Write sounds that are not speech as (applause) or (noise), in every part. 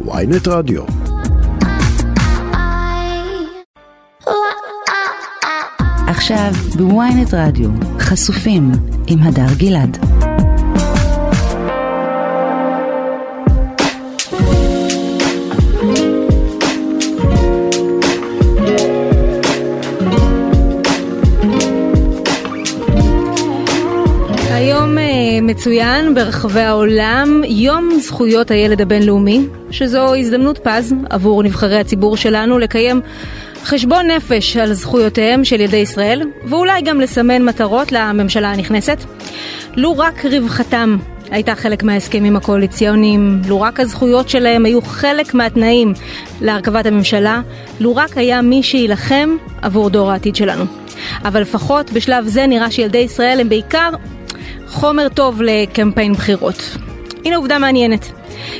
ויינט רדיו. עכשיו בוויינט רדיו, חשופים עם הדר גלעד. מצוין ברחבי העולם יום זכויות הילד הבינלאומי, שזו הזדמנות פז עבור נבחרי הציבור שלנו לקיים חשבון נפש על זכויותיהם של ילדי ישראל, ואולי גם לסמן מטרות לממשלה הנכנסת. לו רק רווחתם הייתה חלק מההסכמים הקואליציוניים, לו רק הזכויות שלהם היו חלק מהתנאים להרכבת הממשלה, לו רק היה מי שיילחם עבור דור העתיד שלנו. אבל לפחות בשלב זה נראה שילדי ישראל הם בעיקר חומר טוב לקמפיין בחירות. הנה עובדה מעניינת.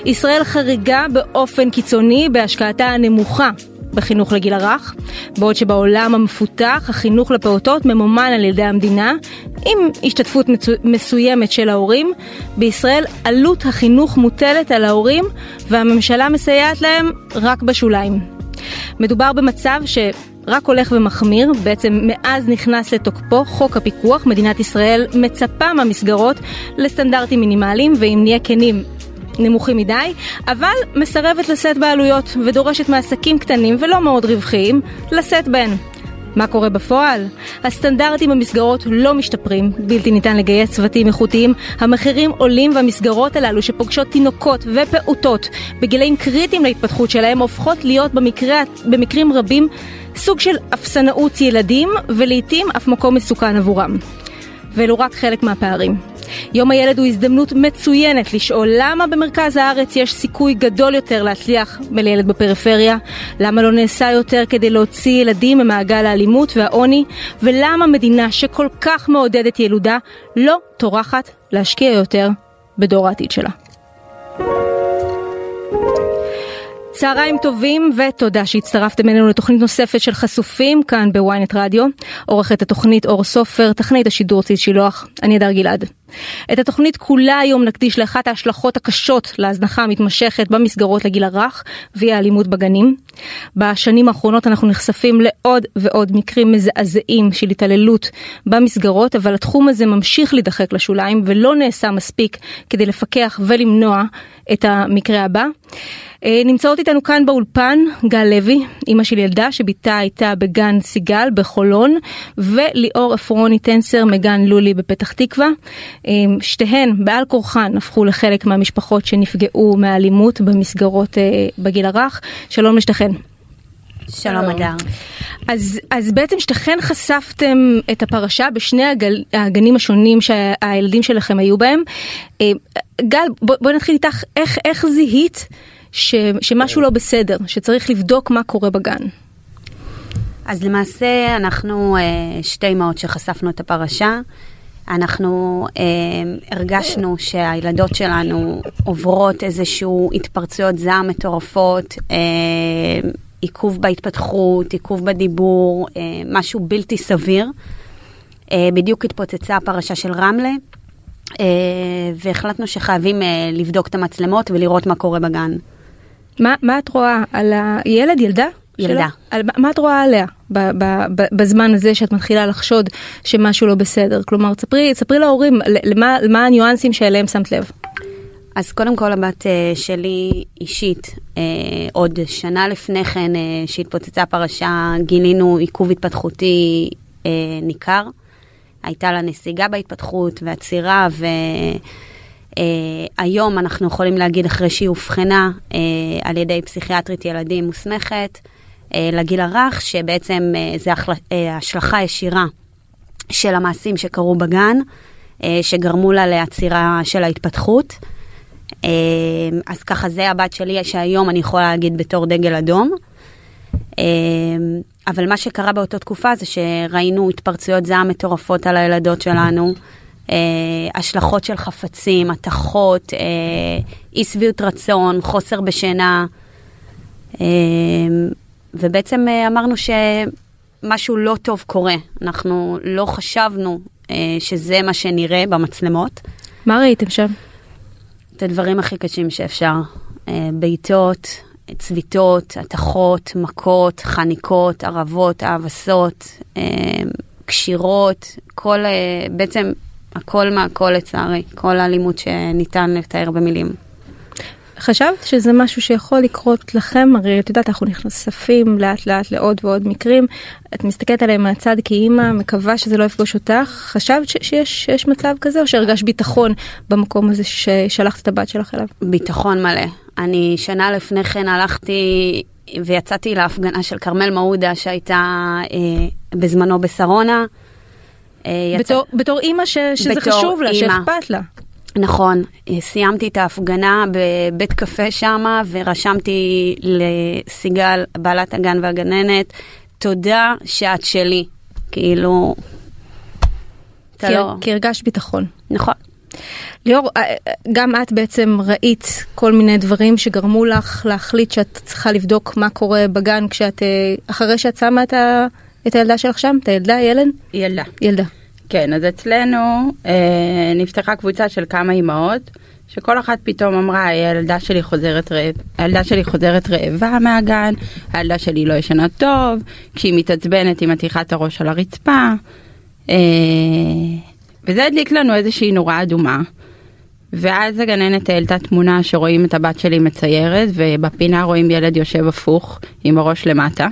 ישראל חריגה באופן קיצוני בהשקעתה הנמוכה בחינוך לגיל הרך, בעוד שבעולם המפותח החינוך לפעוטות ממומן על ידי המדינה, עם השתתפות. מסוימת של ההורים, בישראל עלות החינוך מוטלת על ההורים והממשלה מסייעת להם רק בשוליים. מדובר במצב ש... רק הולך ומחמיר, בעצם מאז נכנס לתוקפו חוק הפיקוח, מדינת ישראל מצפה מהמסגרות לסטנדרטים מינימליים, ואם נהיה כנים, נמוכים מדי, אבל מסרבת לשאת בעלויות ודורשת מעסקים קטנים ולא מאוד רווחיים לשאת בהן. מה קורה בפועל? הסטנדרטים במסגרות לא משתפרים, בלתי ניתן לגייס צוותים איכותיים, המחירים עולים והמסגרות הללו שפוגשות תינוקות ופעוטות בגילאים קריטיים להתפתחות שלהם הופכות להיות במקרה, במקרים רבים סוג של אפסנאות ילדים ולעיתים אף מקום מסוכן עבורם. ואלו רק חלק מהפערים. יום הילד הוא הזדמנות מצוינת לשאול למה במרכז הארץ יש סיכוי גדול יותר להצליח מלילד בפריפריה, למה לא נעשה יותר כדי להוציא ילדים ממעגל האלימות והעוני, ולמה מדינה שכל כך מעודדת ילודה לא טורחת להשקיע יותר בדור העתיד שלה. צהריים טובים ותודה שהצטרפתם אלינו לתוכנית נוספת של חשופים כאן בוויינט רדיו. עורכת התוכנית אור סופר, טכנית השידור ציד שילוח, אני אדר גלעד. את התוכנית כולה היום נקדיש לאחת ההשלכות הקשות להזנחה המתמשכת במסגרות לגיל הרך והיא האלימות בגנים. בשנים האחרונות אנחנו נחשפים לעוד ועוד מקרים מזעזעים של התעללות במסגרות, אבל התחום הזה ממשיך להידחק לשוליים ולא נעשה מספיק כדי לפקח ולמנוע את המקרה הבא. נמצאות איתנו כאן באולפן גל לוי, אימא של ילדה שבתה הייתה בגן סיגל בחולון, וליאור עפרוני טנסר מגן לולי בפתח תקווה. שתיהן בעל כורחן הפכו לחלק מהמשפחות שנפגעו מהאלימות במסגרות בגיל הרך. שלום לשתיכן. שלום אדר. אז, אז בעצם שתיכן חשפתם את הפרשה בשני הגל, הגנים השונים שהילדים שלכם היו בהם. גל, בואי בוא נתחיל איתך, איך, איך זיהית ש, שמשהו לא בסדר, שצריך לבדוק מה קורה בגן? אז למעשה אנחנו שתי אמהות שחשפנו את הפרשה. אנחנו אה, הרגשנו שהילדות שלנו עוברות איזשהו התפרצויות זעם מטורפות, אה, עיכוב בהתפתחות, עיכוב בדיבור, אה, משהו בלתי סביר. אה, בדיוק התפוצצה הפרשה של רמלה, אה, והחלטנו שחייבים אה, לבדוק את המצלמות ולראות מה קורה בגן. מה, מה את רואה על הילד, ילדה? ילדה. על, מה את רואה עליה ב, ב, ב, בזמן הזה שאת מתחילה לחשוד שמשהו לא בסדר? כלומר, ספרי, ספרי להורים למה, למה הניואנסים שאליהם שמת לב. אז קודם כל הבת שלי אישית, עוד שנה לפני כן שהתפוצצה הפרשה, גילינו עיכוב התפתחותי ניכר. הייתה לה נסיגה בהתפתחות ועצירה, והיום אנחנו יכולים להגיד אחרי שהיא אובחנה על ידי פסיכיאטרית ילדים מוסמכת, לגיל הרך, שבעצם זה השלכה ישירה של המעשים שקרו בגן, שגרמו לה לעצירה של ההתפתחות. אז ככה זה הבת שלי שהיום אני יכולה להגיד בתור דגל אדום. אבל מה שקרה באותה תקופה זה שראינו התפרצויות זעם מטורפות על הילדות שלנו, השלכות של חפצים, התכות, אי שביעות רצון, חוסר בשינה. ובעצם אמרנו שמשהו לא טוב קורה. אנחנו לא חשבנו שזה מה שנראה במצלמות. מה ראיתם שם? את הדברים הכי קשים שאפשר. אה, בעיטות, צביטות, התכות, מכות, חניקות, ערבות, האבסות, אה, קשירות, כל, אה, בעצם הכל מהכל לצערי, כל האלימות שניתן לתאר במילים. חשבת שזה משהו שיכול לקרות לכם? הרי את יודעת, אנחנו נחשפים לאט לאט לעוד ועוד מקרים. את מסתכלת עליהם מהצד כאימא, מקווה שזה לא יפגוש אותך. חשבת ש- שיש, שיש מצב כזה, או שהרגש ביטחון במקום הזה ששלחת את הבת שלך אליו? ביטחון מלא. אני שנה לפני כן הלכתי ויצאתי להפגנה של כרמל מעודה שהייתה אה, בזמנו בשרונה. אה, יצא... בתור, בתור אימא ש, שזה בתור חשוב לה, אימא. שאכפת לה. נכון, אה, סיימתי את ההפגנה בבית קפה שמה ורשמתי לסיגל, בעלת הגן והגננת, תודה שאת שלי. כאילו... כי, לא... כי הרגשת ביטחון. נכון. ליאור, אה, גם את בעצם ראית כל מיני דברים שגרמו לך להחליט שאת צריכה לבדוק מה קורה בגן כשאת, אה, אחרי שאת שמה את, ה, את הילדה שלך שם, את הילדה, ילד? ילדה. ילדה. כן, אז אצלנו אה, נפתחה קבוצה של כמה אימהות, שכל אחת פתאום אמרה, הילדה שלי חוזרת, רעב, הילדה שלי חוזרת רעבה מהגן, הילדה שלי לא ישנה טוב, כשהיא מתעצבנת היא מתיחה את הראש על הרצפה. אה, וזה הדליק לנו איזושהי נורה אדומה. ואז הגננת העלתה תמונה שרואים את הבת שלי מציירת, ובפינה רואים ילד יושב הפוך עם הראש למטה.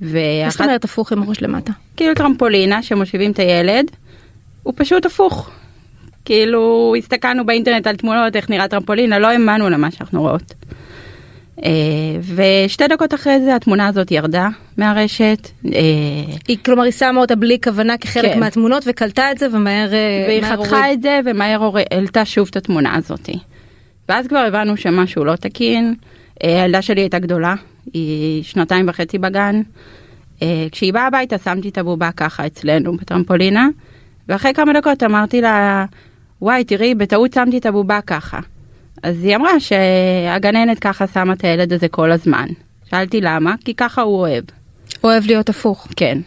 מה זאת אומרת הפוך עם הראש למטה? כאילו טרמפולינה שמושיבים את הילד, הוא פשוט הפוך. כאילו הסתכלנו באינטרנט על תמונות איך נראה טרמפולינה, לא האמנו למה שאנחנו רואות. אה, ושתי דקות אחרי זה התמונה הזאת ירדה מהרשת. אה, היא כלומר היא שמה אותה בלי כוונה כחלק כן. מהתמונות וקלטה את זה ומהר אה, והיא חתכה את זה ומהר העלתה שוב את התמונה הזאת. ואז כבר הבנו שמשהו לא תקין. הילדה שלי הייתה גדולה, היא שנתיים וחצי בגן. כשהיא באה הביתה שמתי את הבובה ככה אצלנו בטרמפולינה, ואחרי כמה דקות אמרתי לה, וואי תראי בטעות שמתי את הבובה ככה. אז היא אמרה שהגננת ככה שמה את הילד הזה כל הזמן. שאלתי למה, כי ככה הוא אוהב. אוהב להיות הפוך. כן.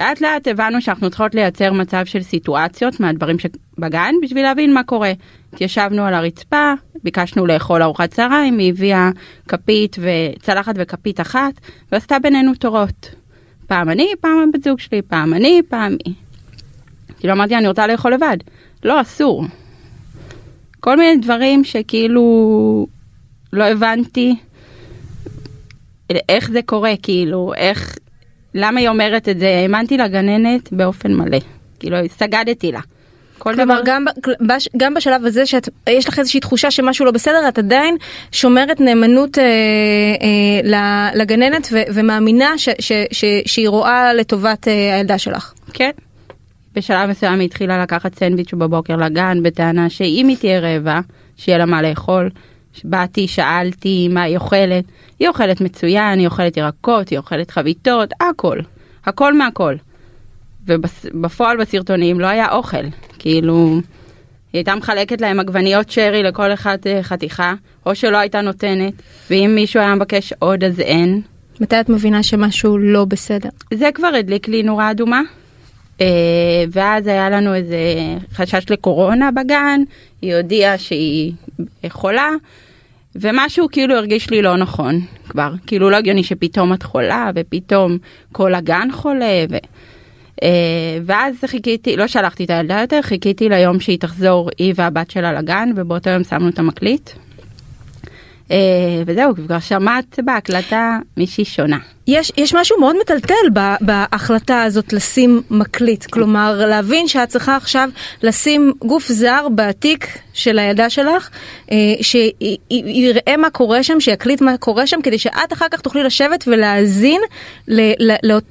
לאט לאט הבנו שאנחנו צריכות לייצר מצב של סיטואציות מהדברים שבגן בשביל להבין מה קורה. התיישבנו על הרצפה, ביקשנו לאכול ארוחת צהריים, היא הביאה כפית וצלחת וכפית אחת, ועשתה בינינו תורות. פעם אני, פעם הבת זוג שלי, פעם אני, פעם היא. כאילו אמרתי אני רוצה לאכול לבד. לא, אסור. כל מיני דברים שכאילו לא הבנתי איך זה קורה, כאילו, איך, למה היא אומרת את זה, האמנתי לגננת באופן מלא, כאילו, סגדתי לה. כל כלומר, דבר... גם, גם בשלב הזה שיש לך איזושהי תחושה שמשהו לא בסדר, את עדיין שומרת נאמנות אה, אה, לגננת ו, ומאמינה ש, ש, ש, שהיא רואה לטובת אה, הילדה שלך. כן. בשלב מסוים היא התחילה לקחת סנדוויץ' בבוקר לגן בטענה שאם היא תהיה רעבה, שיהיה לה מה לאכול. באתי, שאלתי מה היא אוכלת. היא אוכלת מצוין, היא אוכלת ירקות, היא אוכלת חביתות, הכל. הכל מהכל. ובפועל בסרטונים לא היה אוכל. כאילו, היא הייתה מחלקת להם עגבניות שרי לכל אחד אה, חתיכה, או שלא הייתה נותנת, ואם מישהו היה מבקש עוד אז אין. מתי את מבינה שמשהו לא בסדר? זה כבר הדליק לי נורה אדומה. אה, ואז היה לנו איזה חשש לקורונה בגן, היא הודיעה שהיא חולה, ומשהו כאילו הרגיש לי לא נכון כבר, כאילו לא הגיוני שפתאום את חולה ופתאום כל הגן חולה. ו... אה, ואז חיכיתי, לא שלחתי את הילדה יותר, חיכיתי ליום שהיא תחזור, היא והבת שלה לגן, ובאותו יום שמנו את המקליט. אה, וזהו, כבר שמעת בהקלטה מישהי שונה. יש, יש משהו מאוד מטלטל בהחלטה הזאת לשים מקליט, כלומר להבין שאת צריכה עכשיו לשים גוף זר בתיק של הילדה שלך, אה, שיראה מה קורה שם, שיקליט מה קורה שם, כדי שאת אחר כך תוכלי לשבת ולהאזין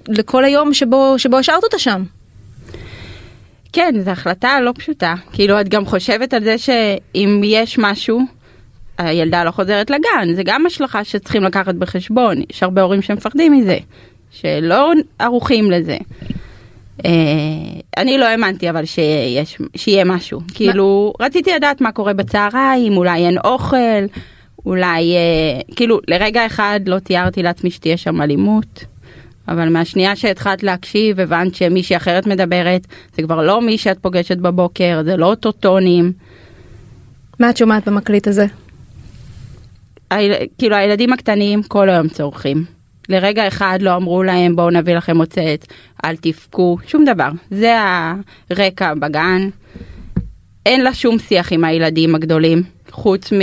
לכל היום שבו, שבו השארת אותה שם. כן, זו החלטה לא פשוטה. כאילו, את גם חושבת על זה שאם יש משהו הילדה לא חוזרת לגן, זה גם השלכה שצריכים לקחת בחשבון, יש הרבה הורים שמפחדים מזה, שלא ערוכים לזה. אה, אני לא האמנתי אבל שיש, שיהיה משהו, כאילו רציתי לדעת מה קורה בצהריים, אולי אין אוכל, אולי, אה, כאילו לרגע אחד לא תיארתי לעצמי שתהיה שם אלימות. אבל מהשנייה שהתחלת להקשיב הבנת שמישהי אחרת מדברת זה כבר לא מי שאת פוגשת בבוקר זה לא אותו טונים. מה את שומעת במקליט הזה? היל- כאילו הילדים הקטנים כל היום צורכים. לרגע אחד לא אמרו להם בואו נביא לכם מוצאת, אל תבכו, שום דבר. זה הרקע בגן. אין לה שום שיח עם הילדים הגדולים, חוץ מ...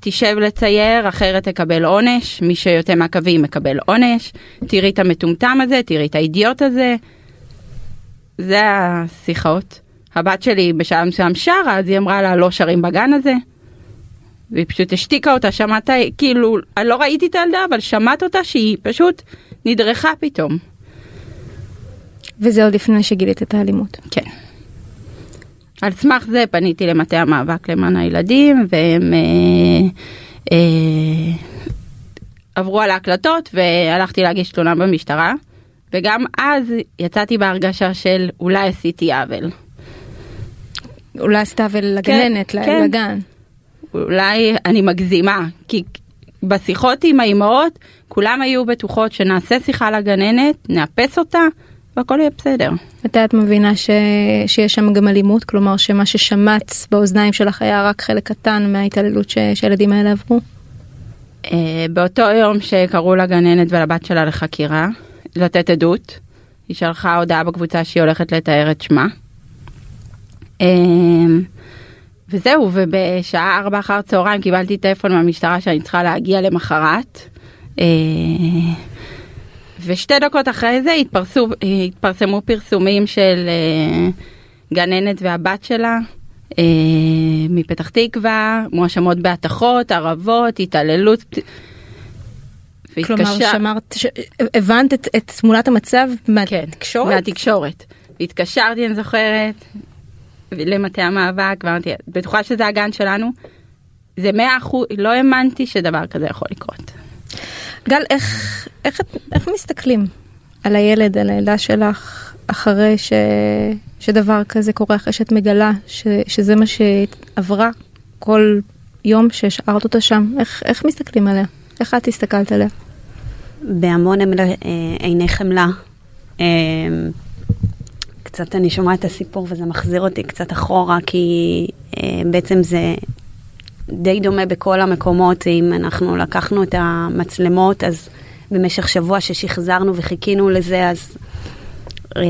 תשב לצייר, אחרת תקבל עונש, מי שיוצא מהקווים מקבל עונש, תראי את המטומטם הזה, תראי את האידיוט הזה. זה השיחות. הבת שלי בשלב מסוים שרה, אז היא אמרה לה לא שרים בגן הזה. והיא פשוט השתיקה אותה, שמעת, כאילו, אני לא ראיתי את הילדה, אבל שמעת אותה שהיא פשוט נדרכה פתאום. וזה עוד לפני שגילית את האלימות. כן. על סמך זה פניתי למטה המאבק למען הילדים, והם אה, אה, עברו על ההקלטות והלכתי להגיש תלונה במשטרה, וגם אז יצאתי בהרגשה של אולי עשיתי עוול. אולי עשתה עוול לגננת, כן, ל- כן. אולי אני מגזימה, כי בשיחות עם האימהות כולם היו בטוחות שנעשה שיחה לגננת, נאפס אותה והכל יהיה בסדר. מתי את מבינה ש... שיש שם גם אלימות? כלומר שמה ששמעת באוזניים שלך היה רק חלק קטן מההתעללות ש... שהילדים האלה עברו? אה, באותו יום שקראו לגננת ולבת שלה לחקירה, לתת עדות, היא שלחה הודעה בקבוצה שהיא הולכת לתאר את שמה. אה, וזהו, ובשעה ארבע אחר צהריים קיבלתי טלפון מהמשטרה שאני צריכה להגיע למחרת. אה, ושתי דקות אחרי זה התפרסו, התפרסמו פרסומים של אה, גננת והבת שלה אה, מפתח תקווה, מואשמות בהתכות, ערבות, התעללות. כלומר והתקשר- שמרת, ש... הבנת את, את תמונת המצב כן, מהתקשורת? מהתקשורת. התקשרתי, אני זוכרת, למטה המאבק, ואמרתי, בטוחה שזה הגן שלנו? זה מאה אחוז, לא האמנתי שדבר כזה יכול לקרות. גל, איך, איך, איך מסתכלים על הילד, על הילדה שלך, אחרי ש, שדבר כזה קורה, אחרי שאת מגלה ש, שזה מה שעברה כל יום שהשארת אותה שם? איך, איך מסתכלים עליה? איך את הסתכלת עליה? בהמון עמל- אה, עיני חמלה. קצת אני שומעת את הסיפור וזה מחזיר אותי קצת אחורה, כי אה, בעצם זה די דומה בכל המקומות. אם אנחנו לקחנו את המצלמות, אז במשך שבוע ששחזרנו וחיכינו לזה, אז אה,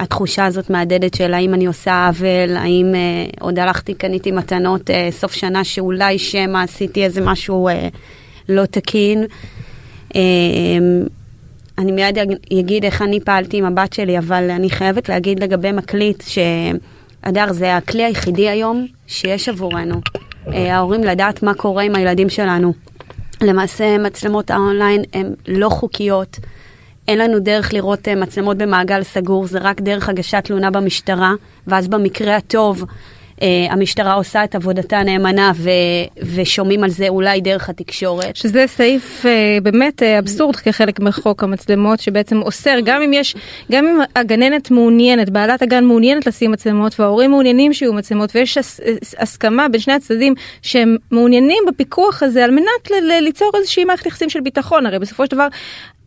התחושה הזאת מהדהדת של האם אני עושה עוול, האם אה, עוד הלכתי, קניתי מתנות אה, סוף שנה שאולי שמא עשיתי איזה משהו אה, לא תקין. אה, אני מיד אג- אגיד איך אני פעלתי עם הבת שלי, אבל אני חייבת להגיד לגבי מקליט, שהדר זה הכלי היחידי היום שיש עבורנו. אה, ההורים לדעת מה קורה עם הילדים שלנו. למעשה מצלמות האונליין הן לא חוקיות. אין לנו דרך לראות אה, מצלמות במעגל סגור, זה רק דרך הגשת תלונה במשטרה, ואז במקרה הטוב המשטרה עושה את עבודתה נאמנה ו- ושומעים על זה אולי דרך התקשורת. שזה סעיף אה, באמת אה, אבסורד כחלק מחוק המצלמות שבעצם אוסר גם אם יש גם אם הגננת מעוניינת בעלת הגן מעוניינת לשים מצלמות וההורים מעוניינים שיהיו מצלמות ויש הס- הסכמה בין שני הצדדים שהם מעוניינים בפיקוח הזה על מנת ל, ל, ליצור איזושהי מערכת יחסים של ביטחון הרי בסופו של דבר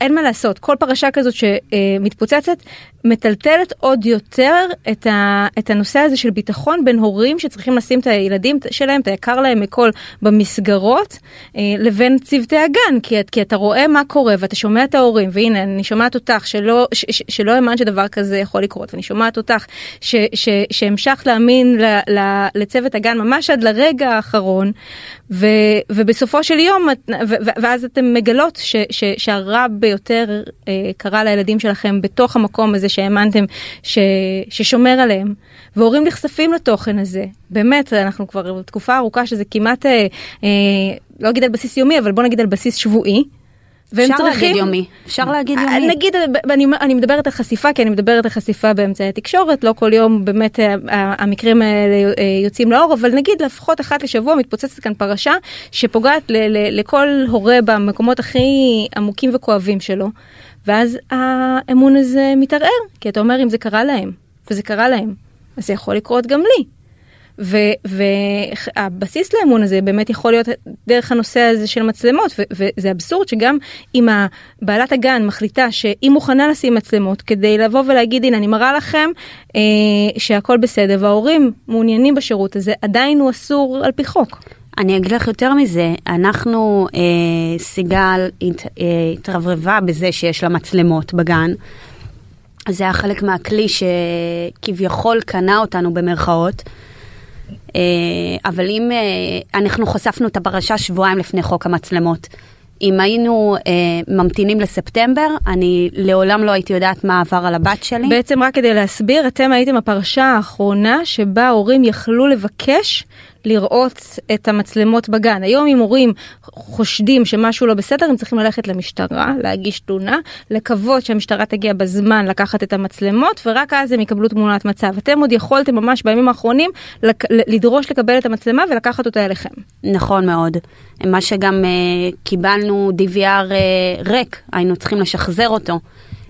אין מה לעשות. כל פרשה כזאת שמתפוצצת מטלטלת עוד יותר את, ה, את הנושא הזה של ביטחון בין הורים שצריכים לשים את הילדים שלהם את היקר להם מכל במסגרות אה, לבין צוותי הגן. כי, כי אתה רואה מה קורה ואתה שומע את ההורים והנה אני שומעת אותך שלא, שלא האמנת שדבר כזה יכול לקרות ואני שומעת אותך שהמשכת להאמין ל, ל, לצוות הגן ממש עד לרגע האחרון ו, ובסופו של יום ו, ואז אתם מגלות ש, ש, שהרע ביותר אה, קרה לילדים שלכם בתוך המקום הזה שהאמנתם ש, ששומר עליהם והורים נחשפים לתוכן הזה באמת אנחנו כבר תקופה ארוכה שזה כמעט אה, אה, לא אגיד על בסיס יומי אבל בוא נגיד על בסיס שבועי. והם אפשר צריכים, להגיד יומי, אפשר להגיד אה, יומי. נגיד אני, אני מדברת על חשיפה כי אני מדברת על חשיפה באמצעי התקשורת לא כל יום באמת אה, המקרים האלה אה, יוצאים לאור אבל נגיד לפחות אחת לשבוע מתפוצצת כאן פרשה שפוגעת ל, ל, לכל הורה במקומות הכי עמוקים וכואבים שלו ואז האמון הזה מתערער כי אתה אומר אם זה קרה להם וזה קרה להם אז זה יכול לקרות גם לי. והבסיס לאמון הזה באמת יכול להיות דרך הנושא הזה של מצלמות וזה אבסורד שגם אם בעלת הגן מחליטה שהיא מוכנה לשים מצלמות כדי לבוא ולהגיד הנה אני מראה לכם אה, שהכל בסדר וההורים מעוניינים בשירות הזה עדיין הוא אסור על פי חוק. אני אגיד לך יותר מזה, אנחנו, אה, סיגל הת, אה, התרברבה בזה שיש לה מצלמות בגן. זה היה חלק מהכלי שכביכול קנה אותנו במרכאות. אה, אבל אם אה, אנחנו חשפנו את הפרשה שבועיים לפני חוק המצלמות. אם היינו אה, ממתינים לספטמבר, אני לעולם לא הייתי יודעת מה עבר על הבת שלי. בעצם רק כדי להסביר, אתם הייתם הפרשה האחרונה שבה הורים יכלו לבקש לראות את המצלמות בגן. היום אם הורים חושדים שמשהו לא בסדר, הם צריכים ללכת למשטרה, להגיש תלונה, לקוות שהמשטרה תגיע בזמן לקחת את המצלמות, ורק אז הם יקבלו תמונת מצב. אתם עוד יכולתם ממש בימים האחרונים לדרוש לקבל את המצלמה ולקחת אותה אליכם. נכון מאוד. מה שגם uh, קיבלנו DVR uh, אה, ריק, היינו צריכים לשחזר אותו.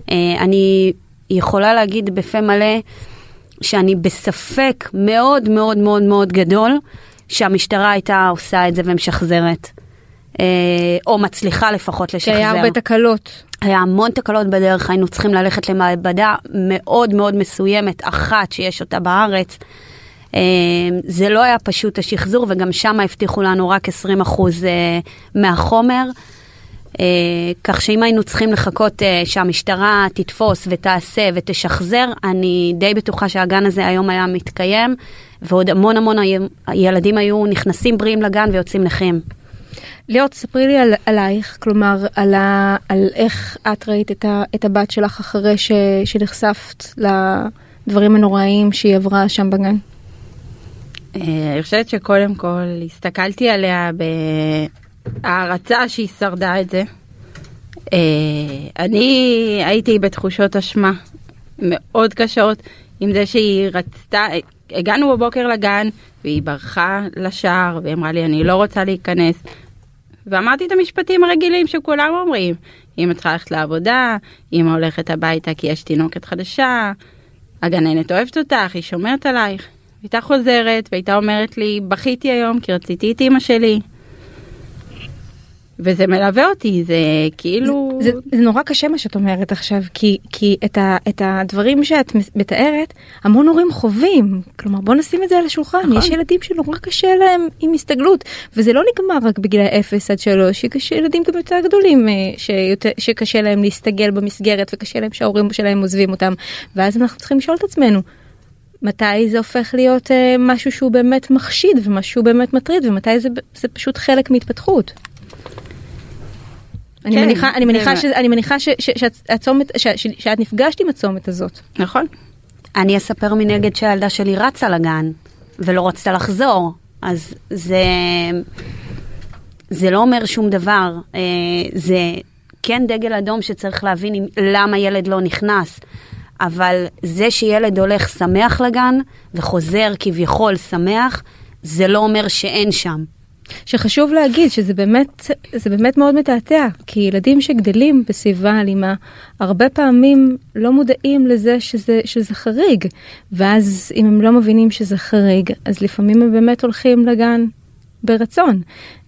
Uh, אני יכולה להגיד בפה מלא, שאני בספק מאוד מאוד מאוד מאוד גדול שהמשטרה הייתה עושה את זה ומשחזרת. אה, או מצליחה לפחות לשחזר. שהיה הרבה תקלות. היה המון תקלות בדרך, היינו צריכים ללכת למעבדה מאוד מאוד מסוימת, אחת שיש אותה בארץ. אה, זה לא היה פשוט השחזור, וגם שם הבטיחו לנו רק 20% אה, מהחומר. אה, כך שאם היינו צריכים לחכות אה, שהמשטרה תתפוס ותעשה ותשחזר, אני די בטוחה שהגן הזה היום היה מתקיים, ועוד המון המון ילדים היו נכנסים בריאים לגן ויוצאים נכים. ליאור, תספרי לי על, עלייך, כלומר, על, ה, על איך את ראית את, ה, את הבת שלך אחרי ש, שנחשפת לדברים הנוראיים שהיא עברה שם בגן. אה, אני חושבת שקודם כל הסתכלתי עליה הערצה שהיא שרדה את זה. אה, אני הייתי בתחושות אשמה מאוד קשות עם זה שהיא רצתה, הגענו בבוקר לגן והיא ברחה לשער והיא אמרה לי אני לא רוצה להיכנס. ואמרתי את המשפטים הרגילים שכולם אומרים, אמא צריכה ללכת לעבודה, אמא הולכת הביתה כי יש תינוקת חדשה, הגננת אוהבת אותך, היא שומרת עלייך. הייתה חוזרת והייתה אומרת לי, בכיתי היום כי רציתי את אמא שלי. וזה מלווה אותי, זה כאילו... זה, זה, זה נורא קשה מה שאת אומרת עכשיו, כי, כי את, ה, את הדברים שאת מתארת, המון הורים חווים. כלומר, בוא נשים את זה על השולחן, נכון. יש ילדים שנורא קשה להם עם הסתגלות, וזה לא נגמר רק בגלל 0 עד 3, יש ילדים גם יותר גדולים אה, שיותר, שקשה להם להסתגל במסגרת, וקשה להם שההורים שלהם עוזבים אותם, ואז אנחנו צריכים לשאול את עצמנו. מתי זה הופך להיות אה, משהו שהוא באמת מחשיד ומשהו באמת מטריד ומתי זה, זה פשוט חלק מהתפתחות. אני כן, מניחה, אני מניחה, ש, אני מניחה ש, ש, שהצומת, ש, ש, שאת נפגשת עם הצומת הזאת. נכון. אני אספר מנגד שהילדה שלי רצה לגן ולא רצתה לחזור, אז זה, זה לא אומר שום דבר. אה, זה כן דגל אדום שצריך להבין למה ילד לא נכנס. אבל זה שילד הולך שמח לגן וחוזר כביכול שמח, זה לא אומר שאין שם. שחשוב להגיד שזה באמת, זה באמת מאוד מתעתע, כי ילדים שגדלים בסביבה אלימה, הרבה פעמים לא מודעים לזה שזה, שזה חריג, ואז אם הם לא מבינים שזה חריג, אז לפעמים הם באמת הולכים לגן ברצון.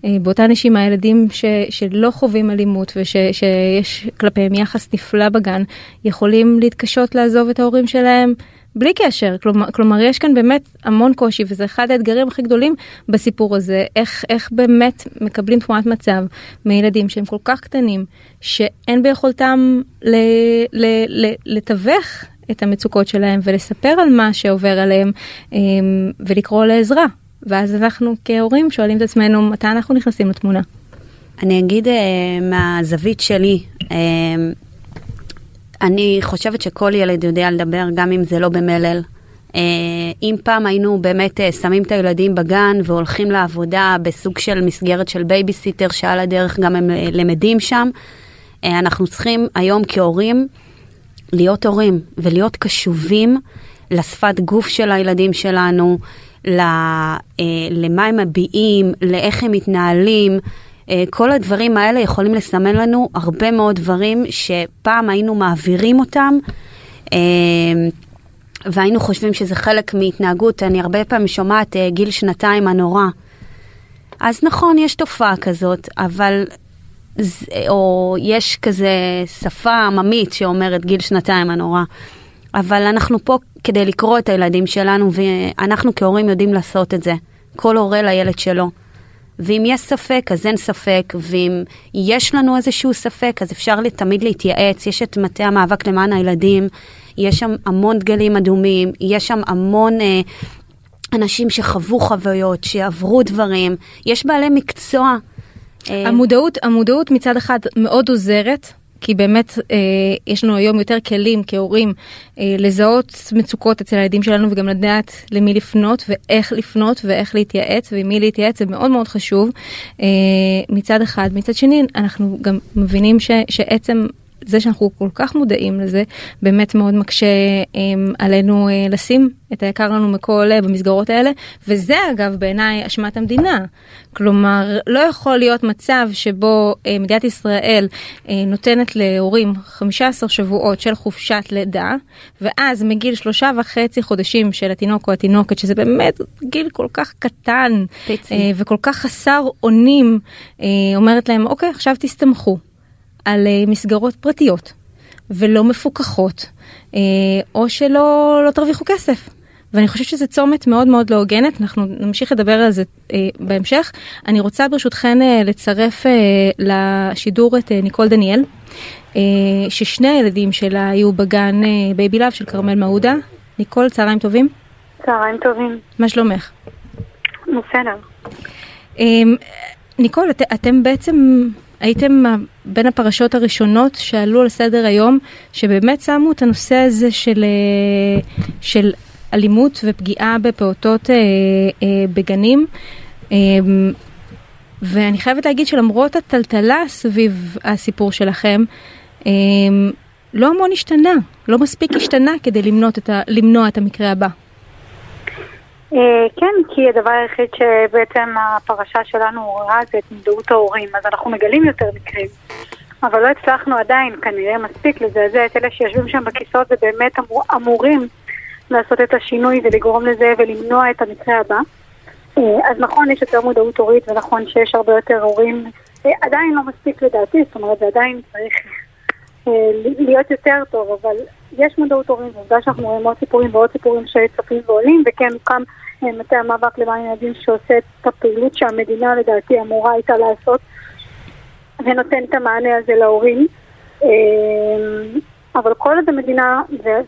אה, באותה נשימה ילדים ש, שלא חווים אלימות ושיש כלפיהם יחס נפלא בגן, יכולים להתקשות לעזוב את ההורים שלהם בלי קשר, כלומר, כלומר יש כאן באמת המון קושי וזה אחד האתגרים הכי גדולים בסיפור הזה, איך, איך באמת מקבלים תמונת מצב מילדים שהם כל כך קטנים, שאין ביכולתם לתווך את המצוקות שלהם ולספר על מה שעובר עליהם אמ, ולקרוא לעזרה. ואז אנחנו כהורים שואלים את עצמנו מתי אנחנו נכנסים לתמונה. אני אגיד אה, מהזווית שלי, אה, אני חושבת שכל ילד יודע לדבר, גם אם זה לא במלל. אה, אם פעם היינו באמת אה, שמים את הילדים בגן והולכים לעבודה בסוג של מסגרת של בייביסיטר שעל הדרך גם הם למדים שם, אנחנו צריכים היום כהורים להיות הורים ולהיות קשובים לשפת גוף של הילדים שלנו, למה הם מביעים, לאיך הם מתנהלים. אה, כל הדברים האלה יכולים לסמן לנו הרבה מאוד דברים שפעם היינו מעבירים אותם. אה, והיינו חושבים שזה חלק מהתנהגות, אני הרבה פעמים שומעת אה, גיל שנתיים הנורא. אז נכון, יש תופעה כזאת, אבל, או יש כזה שפה עממית שאומרת גיל שנתיים הנורא. אבל אנחנו פה כדי לקרוא את הילדים שלנו, ואנחנו כהורים יודעים לעשות את זה. כל הורה לילד שלו. ואם יש ספק, אז אין ספק, ואם יש לנו איזשהו ספק, אז אפשר תמיד להתייעץ. יש את מטה המאבק למען הילדים, יש שם המון דגלים אדומים, יש שם המון אה, אנשים שחוו חוויות, שעברו דברים, יש בעלי מקצוע. אה, המודעות, המודעות מצד אחד מאוד עוזרת. כי באמת אה, יש לנו היום יותר כלים כהורים אה, לזהות מצוקות אצל הילדים שלנו וגם לדעת למי לפנות ואיך לפנות ואיך להתייעץ ועם מי להתייעץ זה מאוד מאוד חשוב אה, מצד אחד. מצד שני אנחנו גם מבינים ש, שעצם זה שאנחנו כל כך מודעים לזה באמת מאוד מקשה um, עלינו uh, לשים את היקר לנו מכל uh, במסגרות האלה וזה אגב בעיניי אשמת המדינה. כלומר לא יכול להיות מצב שבו uh, מדינת ישראל נותנת להורים 15 שבועות של חופשת לידה ואז מגיל שלושה וחצי חודשים של התינוק או התינוקת שזה באמת גיל כל כך קטן uh, וכל כך חסר אונים אומרת להם אוקיי עכשיו תסתמכו. על אה, מסגרות פרטיות ולא מפוקחות, אה, או שלא לא תרוויחו כסף. ואני חושבת שזה צומת מאוד מאוד לא הוגנת, אנחנו נמשיך לדבר על זה אה, בהמשך. אני רוצה ברשותכן אה, לצרף אה, לשידור את אה, ניקול דניאל, אה, ששני הילדים שלה היו בגן אה, Baby Love של כרמל מעודה. ניקול, צהריים טובים. צהריים טובים. מה שלומך? בסדר. אה, ניקול, את, אתם בעצם הייתם בין הפרשות הראשונות שעלו על סדר היום, שבאמת שמו את הנושא הזה של, אה, של אלימות ופגיעה בפעוטות אה, אה, בגנים. אה, ואני חייבת להגיד שלמרות הטלטלה סביב הסיפור שלכם, אה, לא המון השתנה, לא מספיק השתנה כדי את, ה, למנוע את המקרה הבא. אה, כן, כי הדבר היחיד שבעצם הפרשה שלנו עוררה זה את מודעות ההורים, אז אנחנו מגלים יותר מקרים. אבל לא הצלחנו עדיין, כנראה מספיק לזעזע את אלה שיושבים שם בכיסאות ובאמת אמור, אמורים לעשות את השינוי ולגרום לזה ולמנוע את המקרה הבא. אה, אז נכון, יש יותר מודעות הורית ונכון שיש הרבה יותר הורים, אה, עדיין לא מספיק לדעתי, זאת אומרת, זה עדיין צריך להיות יותר טוב, אבל יש מודעות הורים, ועובדה שאנחנו רואים עוד סיפורים ועוד סיפורים שצפים ועולים, וכן הוקם מטה המאבק למען ילדים שעושה את הפעילות שהמדינה לדעתי אמורה הייתה לעשות ונותן את המענה הזה להורים. אמ, אבל כל עוד המדינה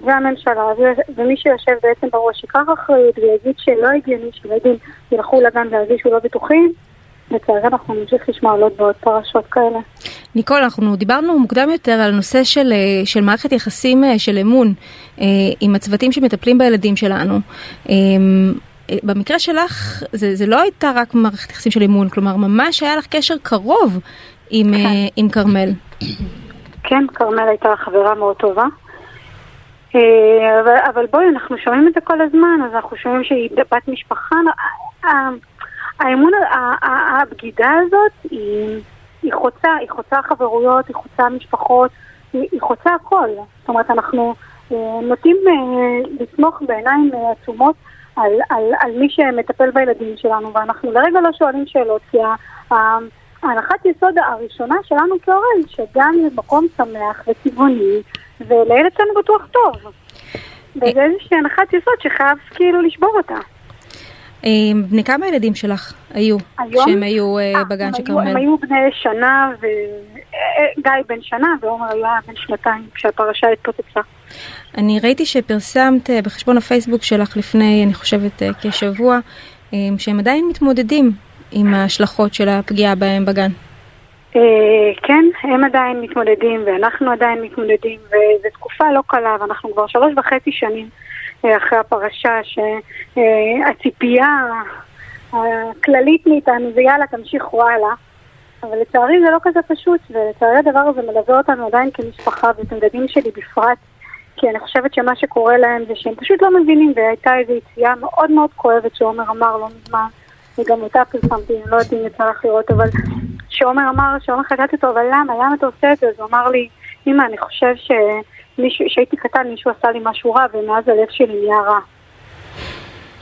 והממשלה ומי שיושב בעצם בראש ייקח אחריות ויגיד שלא הגיוני שילדים ילכו לגן וירגישו לא בטוחים, לצערי אנחנו נמשיך לשמוע עוד ועוד פרשות כאלה. ניקול, אנחנו דיברנו מוקדם יותר על נושא של, אה, של מערכת יחסים אה, של אמון אה, עם הצוותים שמטפלים בילדים שלנו. במקרה שלך זה, זה לא הייתה רק מערכת יחסים של אמון, כלומר ממש היה לך קשר קרוב עם, כן. עם כרמל. כן, כרמל הייתה חברה מאוד טובה. אבל, אבל בואי, אנחנו שומעים את זה כל הזמן, אז אנחנו שומעים שהיא בת משפחה. האמון, הבגידה הזאת היא, היא חוצה, היא חוצה חברויות, היא חוצה משפחות, היא, היא חוצה הכל. זאת אומרת, אנחנו אה, נוטים אה, לסמוך בעיניים אה, עצומות על, על, על מי שמטפל בילדים שלנו, ואנחנו לרגע לא שואלים שאלות, כי ההנחת יסוד הראשונה שלנו כהורה היא שגם מקום שמח וצבעוני, ולילד שלנו בטוח טוב. וזה איזושהי הנחת יסוד שחייב כאילו לשבור אותה. אה, בני כמה ילדים שלך היו היום? שהם היו אה, אה בגן של כרמל? הם היו בני שנה, וגיא בן שנה ועומר היה בן שנתיים כשהפרשה התפוצצה. אני ראיתי שפרסמת בחשבון הפייסבוק שלך לפני, אני חושבת, כשבוע, שהם עדיין מתמודדים עם ההשלכות של הפגיעה בהם בגן. כן, הם עדיין מתמודדים ואנחנו עדיין מתמודדים וזו תקופה לא קלה ואנחנו כבר שלוש וחצי שנים אחרי הפרשה, שהציפייה הכללית מאיתנו זה יאללה, תמשיכו הלאה. אבל לצערי זה לא כזה פשוט, ולצערי הדבר הזה מלווה אותנו עדיין כמשפחה, ואת הילדים שלי בפרט, כי אני חושבת שמה שקורה להם זה שהם פשוט לא מבינים, והייתה איזו יציאה מאוד מאוד כואבת שעומר אמר לא מזמן, וגם אותה פרסמתי, אני לא יודעת אם יצא לך לראות, אבל שעומר אמר, שעומר חגגתי אותו, אבל למה, למה אתה עושה את זה? אז הוא אמר לי, אמא, אני חושב ש... כשהייתי קטן מישהו עשה לי משהו רע ומאז הלב שלי נהיה רע.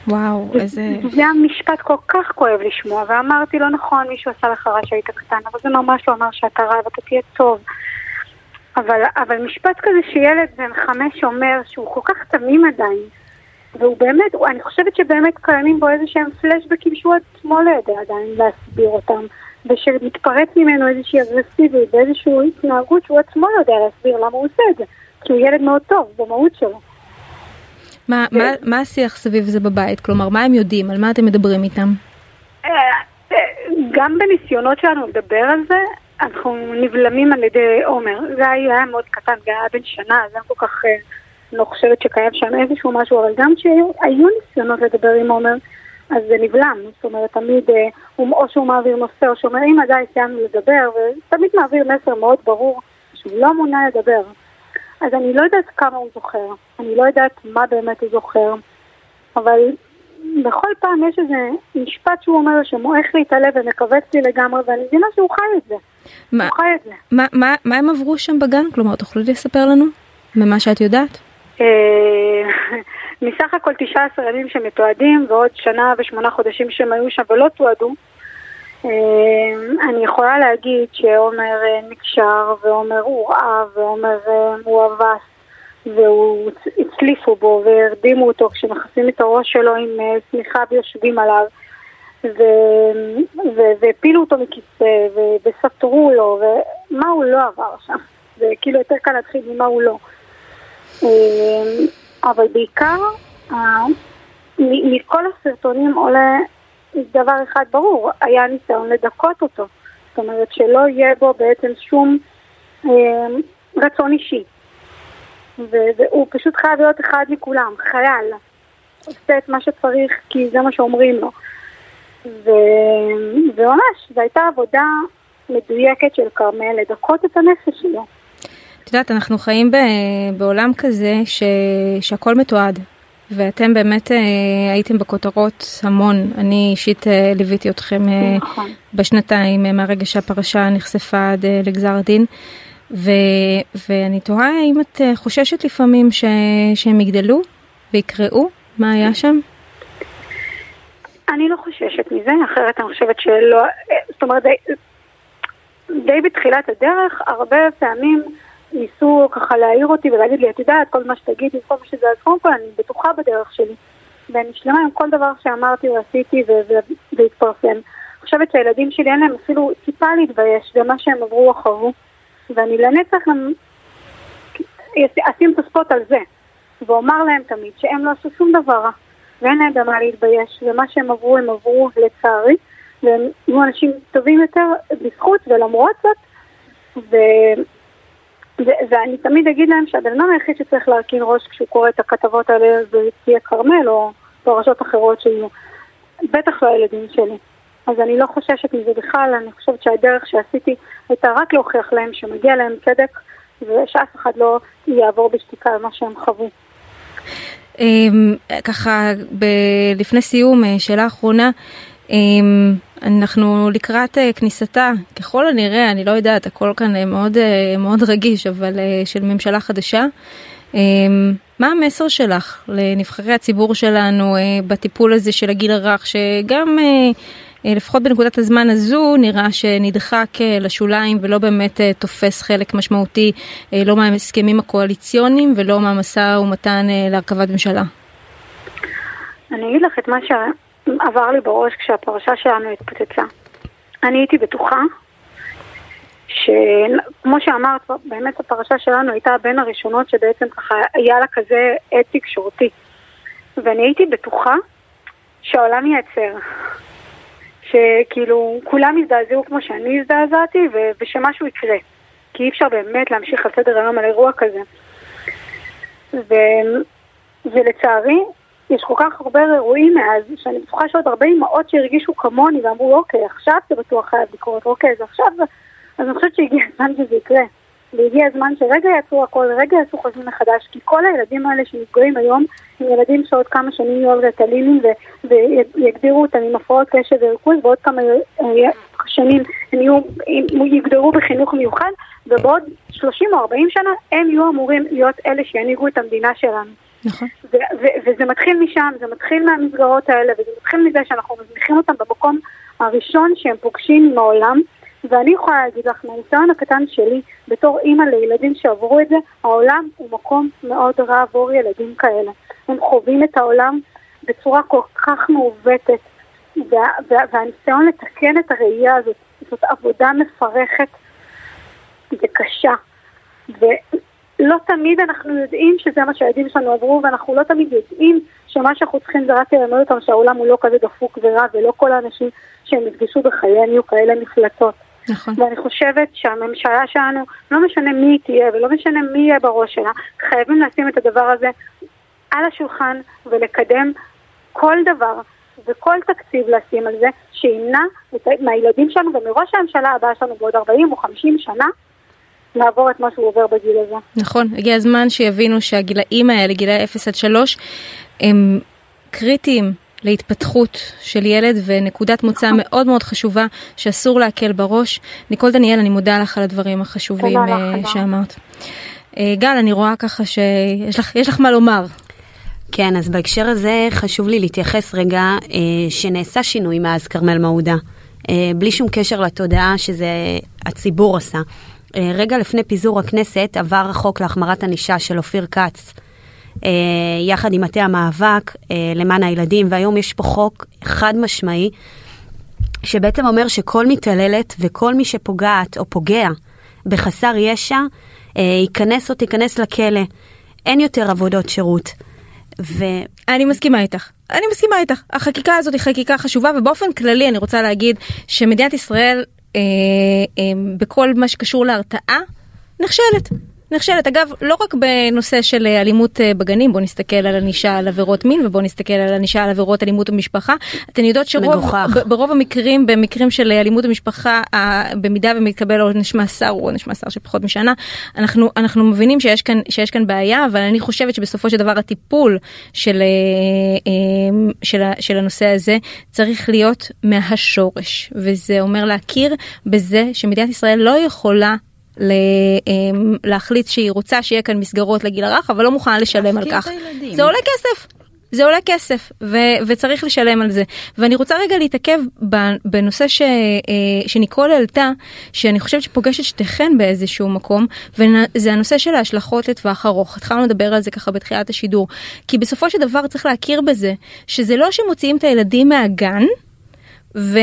וואו, איזה... זה היה משפט כל כך כואב לשמוע, ואמרתי לו, נכון, מישהו עשה לך רע שהיית קטן, אבל זה ממש לא אמר שאתה רע ואתה תהיה טוב. אבל, אבל משפט כזה שילד בן חמש אומר שהוא כל כך תמים עדיין, והוא באמת, אני חושבת שבאמת קיימים בו איזה שהם פלשבקים שהוא עצמו לא יודע עדיין להסביר אותם, ושמתפרץ ממנו איזושהי אגרסיביות ואיזושהי התנהגות שהוא עצמו לא יודע להסביר למה הוא עושה את זה, כי הוא ילד מאוד טוב במהות שלו. מה, מה, מה השיח סביב זה בבית? כלומר, מה הם יודעים? על מה אתם מדברים איתם? אה, אה, גם בניסיונות שלנו לדבר על זה, אנחנו נבלמים על ידי עומר. זה היה מאוד קטן, זה היה בן שנה, אז אני כל כך אה, לא חושבת שקיים שם איזשהו משהו, אבל גם כשהיו ניסיונות לדבר עם עומר, אז זה נבלם. זאת אומרת, תמיד, או שהוא מעביר נושא, או שאומר, אם עדיין סיימנו לדבר, ותמיד מעביר מסר מאוד ברור שהוא לא מונע לדבר. אז אני לא יודעת כמה הוא זוכר, אני לא יודעת מה באמת הוא זוכר, אבל בכל פעם יש איזה משפט שהוא אומר שמועך הלב ומכווץ לי לגמרי, ואני מבינה שהוא חי את זה. מה, הם עברו שם בגן? כלומר, תוכלי לספר לנו ממה שאת יודעת? אה, (laughs) מסך הכל 19 ימים שמתועדים ועוד שנה ושמונה חודשים שהם היו שם ולא תועדו. אמ, אני יכולה להגיד שעומר אה, נקשר, ועומר הורעב, ועומר אה, מואבס, והוא הצליפו בו והרדימו אותו כשמכסים את הראש שלו עם אה, שמיכה ויושבים עליו. והפילו אותו מכיסא, וסתרו לו, ומה הוא לא עבר שם. זה כאילו יותר קל להתחיל ממה הוא לא. אמ, אבל בעיקר, מכל הסרטונים עולה דבר אחד ברור, היה ניסיון לדכות אותו. זאת אומרת שלא יהיה בו בעצם שום אה, רצון אישי. והוא פשוט חייב להיות אחד מכולם, חייל. עושה את מה שצריך כי זה מה שאומרים לו. ו... וממש, זו הייתה עבודה מדויקת של כרמל לדכות את הנפש שלו. את יודעת, אנחנו חיים ב... בעולם כזה ש... שהכל מתועד. ואתם באמת אה, הייתם בכותרות המון, אני אישית אה, ליוויתי אתכם אה, נכון. בשנתיים אה, מהרגע שהפרשה נחשפה עד אה, לגזר הדין. ו, ואני תוהה האם את אה, חוששת לפעמים ש, שהם יגדלו ויקראו מה היה שם? אני לא חוששת מזה, אחרת אני חושבת שלא, אה, זאת אומרת, די, די בתחילת הדרך, הרבה פעמים ניסו ככה להעיר אותי ולהגיד לי, את יודעת, כל מה שתגידי, כל מה שזה, אז קודם כל אני בטוחה בדרך שלי. ואני שלמה עם כל דבר שאמרתי ועשיתי והתפרסם. אני חושבת שהילדים שלי אין להם אפילו טיפה להתבייש במה שהם עברו או חוו. ואני לנצח גם אשים את הספוט על זה. ואומר להם תמיד שהם לא עשו שום דבר רע. ואין להם במה להתבייש. ומה שהם עברו הם עברו לצערי. והם היו אנשים טובים יותר בזכות ולמרות זאת. ו... ואני תמיד אגיד להם שהבן אדם היחיד שצריך להרכין ראש כשהוא קורא את הכתבות האלה זה תהיה כרמל או פרשות אחרות שיהיו. בטח לא הילדים שלי. אז אני לא חוששת מזה בכלל, אני חושבת שהדרך שעשיתי הייתה רק להוכיח להם שמגיע להם צדק ושאף אחד לא יעבור בשתיקה על מה שהם חוו. אמ, ככה, לפני סיום, אה, שאלה אחרונה. אמ, אנחנו לקראת אה, כניסתה, ככל הנראה, אני לא יודעת, הכל כאן אה, מאוד, מאוד רגיש, אבל של ממשלה חדשה. אמ, מה המסר שלך לנבחרי הציבור שלנו בטיפול הזה של הגיל הרך, שגם לפחות בנקודת הזמן הזו נראה שנדחק לשוליים ולא באמת תופס חלק משמעותי לא מההסכמים הקואליציוניים ולא מהמשא ומתן להרכבת ממשלה? אני אגיד לך את מה עבר לי בראש כשהפרשה שלנו התפוצצה. אני הייתי בטוחה שכמו שאמרת, באמת הפרשה שלנו הייתה בין הראשונות שבעצם ככה היה לה כזה עד תקשורתי. ואני הייתי בטוחה שהעולם ייעצר. שכאילו כולם יזדעזעו כמו שאני הזדעזעתי ו- ושמשהו יקרה. כי אי אפשר באמת להמשיך על סדר היום על אירוע כזה. ו- ולצערי, יש כל כך הרבה אירועים מאז, שאני בטוחה שעוד הרבה אמהות שהרגישו כמוני ואמרו, אוקיי, עכשיו זה בטוח חייב לקרות, אוקיי, אז עכשיו. אז אני חושבת שהגיע הזמן שזה יקרה. והגיע הזמן שרגע יעצרו הכל, רגע יעשו חושבים מחדש, כי כל הילדים האלה שנפגעים היום הם ילדים שעוד כמה שנים יהיו על רטלינים ויגדירו אותם עם הפרעות קשב וריכוז, ועוד כמה אה, שנים הם יהיו, יגדרו בחינוך מיוחד, ובעוד 30 או 40 שנה הם יהיו אמורים להיות אלה שינהיגו את המדינה שלנו. נכון. וזה מתחיל משם, זה מתחיל מהמסגרות האלה, וזה מתחיל מזה שאנחנו מזניחים אותם במקום הראשון שהם פוגשים עם העולם. ואני יכולה להגיד לך, מהניסיון הקטן שלי, בתור אימא לילדים שעברו את זה, העולם הוא מקום מאוד רע עבור ילדים כאלה. הם חווים את העולם בצורה כל כך מעוותת, וה, וה, והניסיון לתקן את הראייה הזאת, זאת עבודה מפרכת וקשה. ולא תמיד אנחנו יודעים שזה מה שהילדים שלנו עברו, ואנחנו לא תמיד יודעים שמה שאנחנו צריכים זה רק ללמד אותם שהעולם הוא לא כזה דפוק ורע, ולא כל האנשים שהם יפגשו בחייהם יהיו כאלה נפלטות. נכון. ואני חושבת שהממשלה שלנו, לא משנה מי היא תהיה ולא משנה מי יהיה בראש שלה, חייבים לשים את הדבר הזה על השולחן ולקדם כל דבר וכל תקציב לשים על זה, שימנע מהילדים שלנו ומראש הממשלה הבאה שלנו בעוד 40 או 50 שנה, לעבור את מה שהוא עובר בגיל הזה. נכון, הגיע הזמן שיבינו שהגילאים האלה, גילאי 0 עד 3, הם קריטיים להתפתחות של ילד ונקודת מוצא נכון. מאוד מאוד חשובה שאסור להקל בראש. ניקול דניאל, אני מודה לך על הדברים החשובים uh, שאמרת. Uh, גל, אני רואה ככה שיש לך, לך מה לומר. כן, אז בהקשר הזה חשוב לי להתייחס רגע uh, שנעשה שינוי מאז כרמל מעודה. uh, בלי שום קשר לתודעה שזה הציבור עשה. Uh, רגע לפני פיזור הכנסת עבר החוק להחמרת ענישה של אופיר כץ. אה, יחד עם מטה המאבק אה, למען הילדים, והיום יש פה חוק חד משמעי, שבעצם אומר שכל מתעללת וכל מי שפוגעת או פוגע בחסר ישע, אה, ייכנס או תיכנס לכלא. אין יותר עבודות שירות. ו... אני מסכימה איתך. אני מסכימה איתך. החקיקה הזאת היא חקיקה חשובה, ובאופן כללי אני רוצה להגיד שמדינת ישראל, אה, אה, בכל מה שקשור להרתעה, נכשלת. נכשלת. אגב, לא רק בנושא של אה, אלימות אה, בגנים, בוא נסתכל על ענישה על עבירות מין ובוא נסתכל על ענישה על עבירות אלימות במשפחה. אתן יודעות שברוב המקרים, במקרים של אה, אלימות במשפחה, במידה ומתקבל עונש מאסר או עונש מאסר של פחות משנה, אנחנו, אנחנו מבינים שיש כאן, שיש כאן בעיה, אבל אני חושבת שבסופו של דבר הטיפול של, של, של הנושא הזה צריך להיות מהשורש, וזה אומר להכיר בזה שמדינת ישראל לא יכולה אמ, להחליט שהיא רוצה שיהיה כאן מסגרות לגיל הרך אבל לא מוכנה לשלם על כך. זה עולה כסף. זה עולה כסף ו- וצריך לשלם על זה ואני רוצה רגע להתעכב בנושא ש- אה, שניקול העלתה שאני חושבת שפוגשת שתיכן באיזשהו מקום וזה הנושא של ההשלכות לטווח ארוך התחלנו לדבר על זה ככה בתחילת השידור כי בסופו של דבר צריך להכיר בזה שזה לא שמוציאים את הילדים מהגן ו...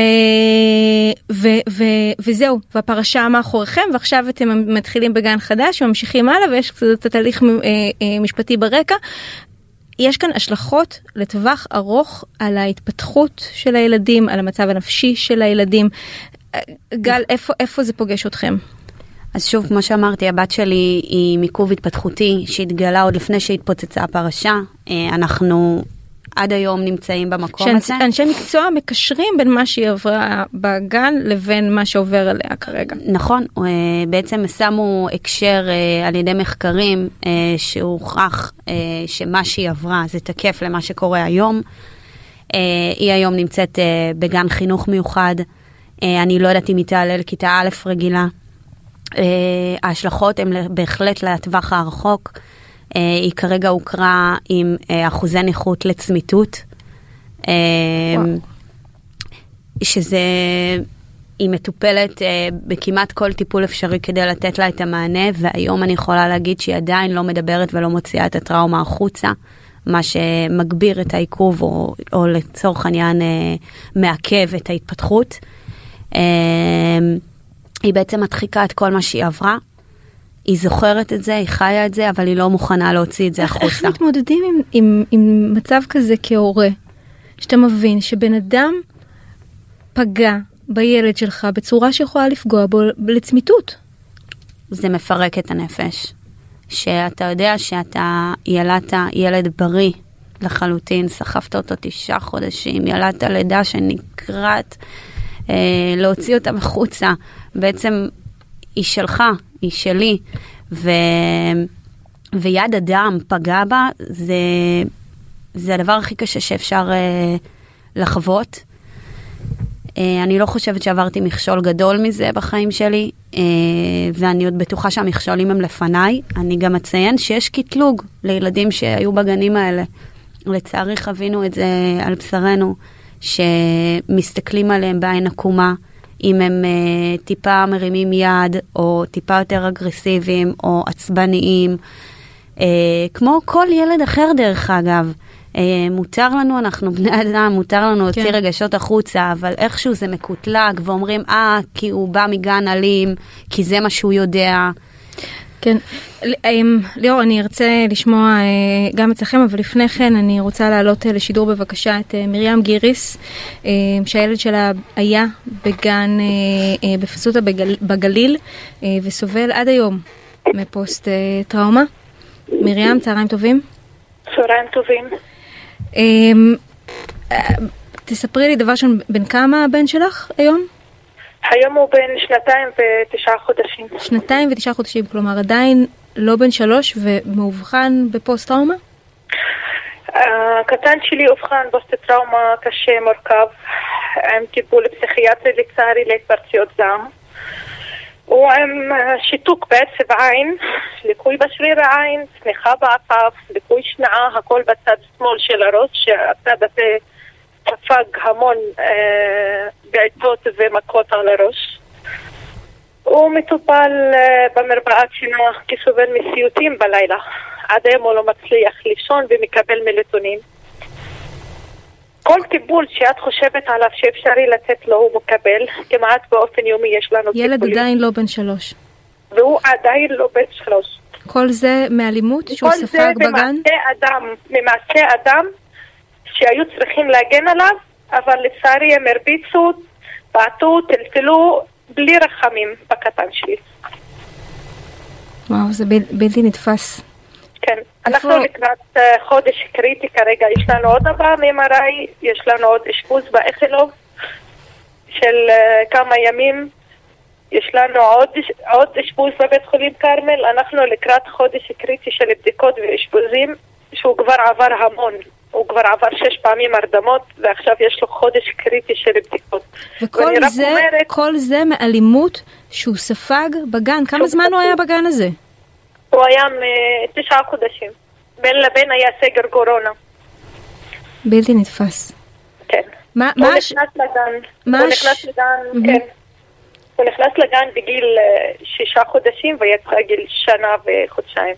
ו... ו... וזהו, והפרשה מאחוריכם, ועכשיו אתם מתחילים בגן חדש וממשיכים הלאה ויש קצת תהליך אה, אה, משפטי ברקע. יש כאן השלכות לטווח ארוך על ההתפתחות של הילדים, על המצב הנפשי של הילדים. גל, איפה, איפה זה פוגש אתכם? אז שוב, כמו שאמרתי, הבת שלי היא מיקוב התפתחותי שהתגלה עוד לפני שהתפוצצה הפרשה. אה, אנחנו עד היום נמצאים במקום שאנ, הזה. שאנשי מקצוע מקשרים בין מה שהיא עברה בגן לבין מה שעובר עליה כרגע. נכון, אה, בעצם שמו הקשר אה, על ידי מחקרים אה, שהוכח שמה שהיא עברה זה תקף למה שקורה היום. היא היום נמצאת בגן חינוך מיוחד, אני לא יודעת אם היא תעלה לכיתה א' רגילה. ההשלכות הן בהחלט לטווח הרחוק. אה, היא כרגע הוכרה עם אה, אחוזי נכות לצמיתות, אה, שזה, היא מטופלת בכמעט כל טיפול אפשרי כדי לתת לה את המענה, והיום אני יכולה להגיד שהיא עדיין לא מדברת ולא מוציאה את הטראומה החוצה. מה שמגביר את העיכוב או, או לצורך העניין מעכב את ההתפתחות. היא בעצם מדחיקה את כל מה שהיא עברה, היא זוכרת את זה, היא חיה את זה, אבל היא לא מוכנה להוציא את זה החוצה. איך מתמודדים עם, עם, עם מצב כזה כהורה, שאתה מבין שבן אדם פגע בילד שלך בצורה שיכולה לפגוע בו לצמיתות? זה מפרק את הנפש. שאתה יודע שאתה ילדת ילד בריא לחלוטין, סחבת אותו תשעה חודשים, ילדת לידה שנקראת אה, להוציא אותה מחוצה. בעצם היא שלך, היא שלי, ו... ויד אדם פגע בה, זה, זה הדבר הכי קשה שאפשר uh, לחוות. Uh, אני לא חושבת שעברתי מכשול גדול מזה בחיים שלי, uh, ואני עוד בטוחה שהמכשולים הם לפניי. אני גם אציין שיש קטלוג לילדים שהיו בגנים האלה. לצערי חווינו את זה על בשרנו, שמסתכלים עליהם בעין עקומה. אם הם uh, טיפה מרימים יד, או טיפה יותר אגרסיביים, או עצבניים, אה, כמו כל ילד אחר דרך אגב. אה, מותר לנו, אנחנו בני אדם, מותר לנו להוציא כן. רגשות החוצה, אבל איכשהו זה מקוטלג ואומרים, אה, כי הוא בא מגן אלים, כי זה מה שהוא יודע. כן. ליאור, אני ארצה לשמוע אה, גם אצלכם, אבל לפני כן אני רוצה להעלות אה, לשידור בבקשה את אה, מרים גיריס, שהילד שלה היה בגן בפסוטה בגל- בגליל, וסובל עד היום מפוסט טראומה. מרים, צהריים טובים. צהריים טובים. תספרי לי דבר ראשון, בן כמה הבן שלך היום? היום הוא בן שנתיים ותשעה חודשים. שנתיים ותשעה חודשים, כלומר עדיין לא בן שלוש ומאובחן בפוסט טראומה? הקטן שלי אובחן פוסט-טראומה קשה, מורכב, עם טיפול פסיכיאטרי לצערי להתפרצויות זעם. הוא עם אה, שיתוק בעצב עין, ליקוי בשריר העין, צניחה באף, ליקוי שמיעה, הכל בצד שמאל של הראש, שהצד הזה ספג המון אה, בעיטות ומכות על הראש. הוא מטופל אה, במרפאת שינה כסובל מסיוטים בלילה. עד היום הוא לא מצליח לישון ומקבל מלטונין. כל טיפול שאת חושבת עליו שאפשרי לתת לו הוא מקבל, כמעט באופן יומי יש לנו ילד טיפולים. עדיין לא בן שלוש. והוא עדיין לא בן שלוש. כל זה מאלימות שהוא כל זה ספג בגן? ממעשה אדם, ממעשה אדם שהיו צריכים להגן עליו, אבל לצערי הם הרביצו, בעטו, טלטלו, בלי רחמים בקטן שלי. וואו, זה בל- בלתי נתפס. כן, איפה- אנחנו לקראת אה, חודש קריטי כרגע, יש לנו עוד דבר מ-MRI, יש לנו עוד אשפוז באיכילוב של אה, כמה ימים, יש לנו עוד, עוד אשפוז בבית חולים כרמל, אנחנו לקראת חודש קריטי של בדיקות ואשפוזים, שהוא כבר עבר המון, הוא כבר עבר שש פעמים הרדמות, ועכשיו יש לו חודש קריטי של בדיקות. וכל זה, אומרת- כל זה מאלימות שהוא ספג בגן. כמה זמן הוא ספג. היה בגן הזה? הוא היה מתשעה חודשים, בין לבין היה סגר קורונה, בלתי נתפס. כן. מה, הוא מה, נכנס לגן, מה הוא הש- נכנס לגן, מהמם. כן. הוא נכנס לגן בגיל אה, שישה חודשים ויצא גיל שנה וחודשיים.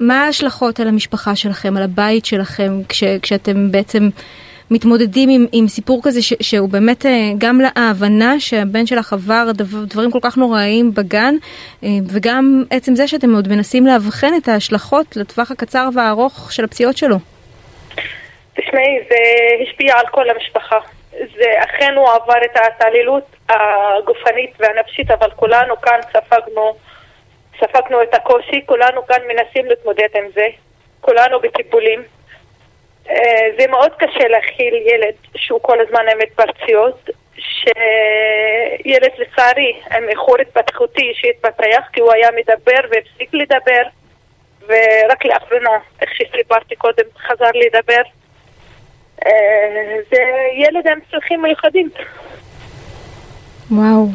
מה ההשלכות על המשפחה שלכם, על הבית שלכם, כש, כשאתם בעצם מתמודדים עם, עם סיפור כזה ש, שהוא באמת אה, גם להבנה שהבן שלך עבר דבר, דברים כל כך נוראיים בגן, אה, וגם עצם זה שאתם עוד מנסים לאבחן את ההשלכות לטווח הקצר והארוך של הפציעות שלו. תשמעי, זה השפיע על כל המשפחה. זה אכן הוא עבר את ההתעללות הגופנית והנפשית, אבל כולנו כאן ספגנו, ספגנו את הקושי, כולנו כאן מנסים להתמודד עם זה, כולנו בטיפולים. אה, זה מאוד קשה להכיל ילד שהוא כל הזמן עם התפרצויות, שילד לצערי עם איחור התפתחותי שהתפתח כי הוא היה מדבר והפסיק לדבר ורק לאחרונה, איך שסיפרתי קודם, חזר לדבר. אה, זה ילד עם צרכים מיוחדים. וואו.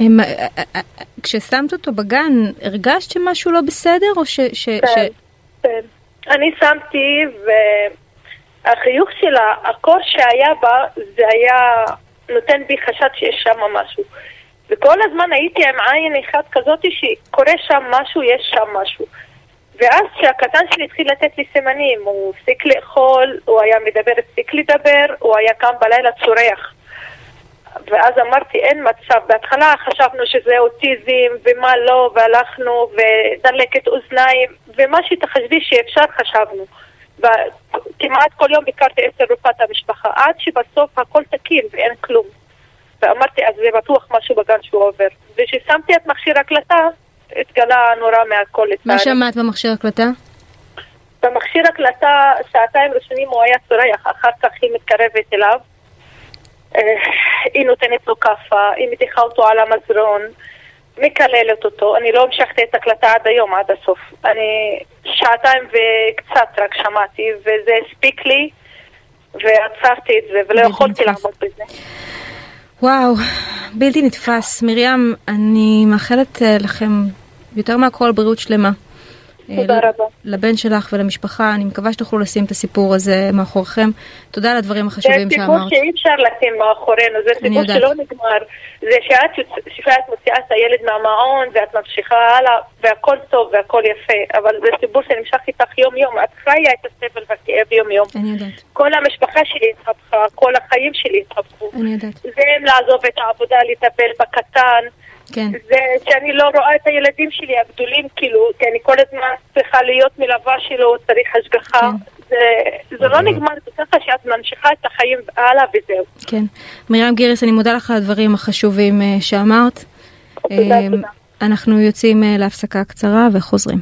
הם, אה, אה, אה, כששמת אותו בגן, הרגשת שמשהו לא בסדר, או ש... ש, ש... כן. אני שמתי, והחיוך שלה, הקור שהיה בה, זה היה נותן בי חשד שיש שם משהו. וכל הזמן הייתי עם עין אחת כזאת שקורה שם משהו, יש שם משהו. ואז כשהקטן שלי התחיל לתת לי סימנים, הוא הפסיק לאכול, הוא היה מדבר, הפסיק לדבר, הוא היה קם בלילה צורח. ואז אמרתי, אין מצב. בהתחלה חשבנו שזה אוטיזם ומה לא, והלכנו ודלקת אוזניים, ומה שתחשבי שאפשר חשבנו. וכמעט כל יום ביקרתי אצל רופאת המשפחה, עד שבסוף הכל תקין ואין כלום. ואמרתי, אז זה בטוח משהו בגן שהוא עובר. וכששמתי את מכשיר הקלטה, התגלה נורא מהכל מה. שמעת במכשיר הקלטה? במכשיר הקלטה, שעתיים ראשונים הוא היה צורח, אחר כך היא מתקרבת אליו. אה, היא נותנת לו כאפה, היא מטיחה אותו על המזרון, מקללת אותו. אני לא המשכתי את הקלטה עד היום, עד הסוף. אני שעתיים וקצת רק שמעתי, וזה הספיק לי, ועצרתי את זה, ולא יכולתי. לעמוד בזה. וואו, בלתי נתפס. מרים, אני מאחלת אה, לכם יותר מהכל בריאות שלמה. תודה רבה. לבן שלך ולמשפחה, אני מקווה שתוכלו לשים את הסיפור הזה מאחוריכם. תודה על הדברים החשובים זה שאמרת. סיפור שאי אפשר לשים מאחורינו, זה סיפור. שלא נגמר. זה שאת, שאת מוציאה את הילד מהמעון ואת ממשיכה הלאה והכל טוב והכל יפה, אבל זה סיפור שנמשך איתך יום יום, את חיה את הסבל והכאב יום יום. אני יודעת, כל המשפחה שלי התהפכה, כל החיים שלי התהפכו. אני יודעת, זה אם לעזוב את העבודה, לטפל בקטן, כן. זה שאני לא רואה את הילדים שלי הגדולים, כאילו, כי אני כל הזמן צריכה להיות מלווה שלו, צריך השגחה. כן. זה, זה לא נגמר, זה ככה שאת ממשיכה את החיים הלאה וזהו. כן. מרים גירס, אני מודה לך על הדברים החשובים אה, שאמרת. תודה, אה, תודה. אנחנו יוצאים אה, להפסקה קצרה וחוזרים.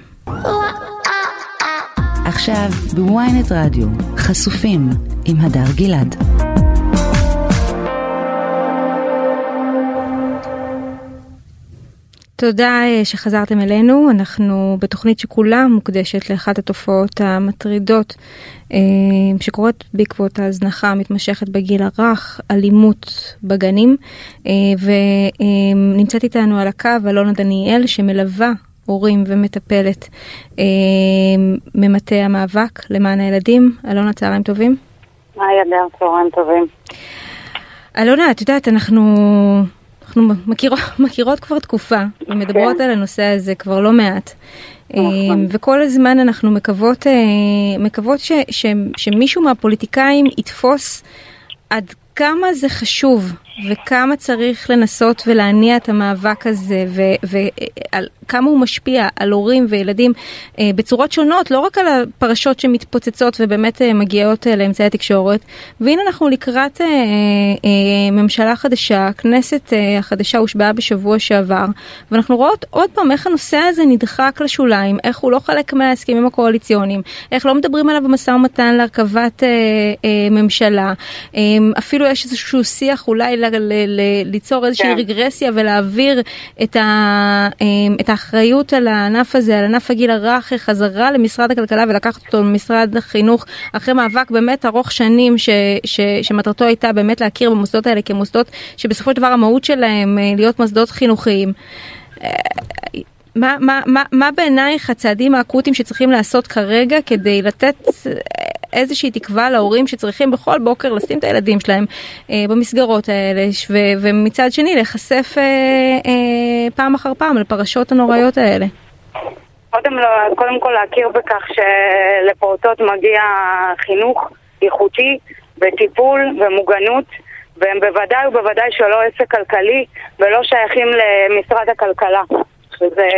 עכשיו בוויינט רדיו, חשופים עם הדר גלעד. תודה אה, שחזרתם אלינו, אנחנו בתוכנית שכולה מוקדשת לאחת התופעות המטרידות אה, שקורות בעקבות ההזנחה המתמשכת בגיל הרך, אלימות בגנים, אה, ונמצאת איתנו על הקו אלונה דניאל שמלווה הורים ומטפלת ממטה המאבק למען הילדים. אלונה, צהריים טובים. היי אדר, צהריים טובים. אלונה, את יודעת, אנחנו, אנחנו מכירות, (laughs) מכירות כבר תקופה ומדברות כן. על הנושא הזה כבר לא מעט. נכון. אה, וכל הזמן אנחנו מקוות, אה, מקוות ש, ש, שמישהו מהפוליטיקאים יתפוס עד כמה זה חשוב וכמה צריך לנסות ולהניע את המאבק הזה ועל כמה הוא משפיע על הורים וילדים אה, בצורות שונות, לא רק על הפרשות שמתפוצצות ובאמת אה, מגיעות אה, לאמצעי התקשורת. והנה אנחנו לקראת אה, אה, ממשלה חדשה, הכנסת אה, החדשה הושבעה בשבוע שעבר, ואנחנו רואות עוד פעם איך הנושא הזה נדחק לשוליים, איך הוא לא חלק מההסכמים הקואליציוניים, איך לא מדברים עליו במשא ומתן להרכבת אה, אה, ממשלה. אה, אפילו יש איזשהו שיח אולי ליצור איזושהי כן. רגרסיה ולהעביר את, ה, אה, את האחריות על הענף הזה, על ענף הגיל הרך, חזרה למשרד הכלכלה ולקחת אותו למשרד החינוך, אחרי מאבק באמת ארוך שנים ש, ש, שמטרתו הייתה באמת להכיר במוסדות האלה כמוסדות שבסופו של דבר המהות שלהם אה, להיות מוסדות חינוכיים. אה, מה, מה, מה, מה בעינייך הצעדים האקוטיים שצריכים לעשות כרגע כדי לתת אה, איזושהי תקווה להורים שצריכים בכל בוקר לשים את הילדים שלהם אה, במסגרות האלה ו- ומצד שני להיחשף אה, אה, פעם אחר פעם לפרשות הנוראיות האלה. קודם, לא- קודם כל להכיר בכך שלפעוטות מגיע חינוך איכותי וטיפול ומוגנות והם בוודאי ובוודאי שלא עסק כלכלי ולא שייכים למשרד הכלכלה. שזה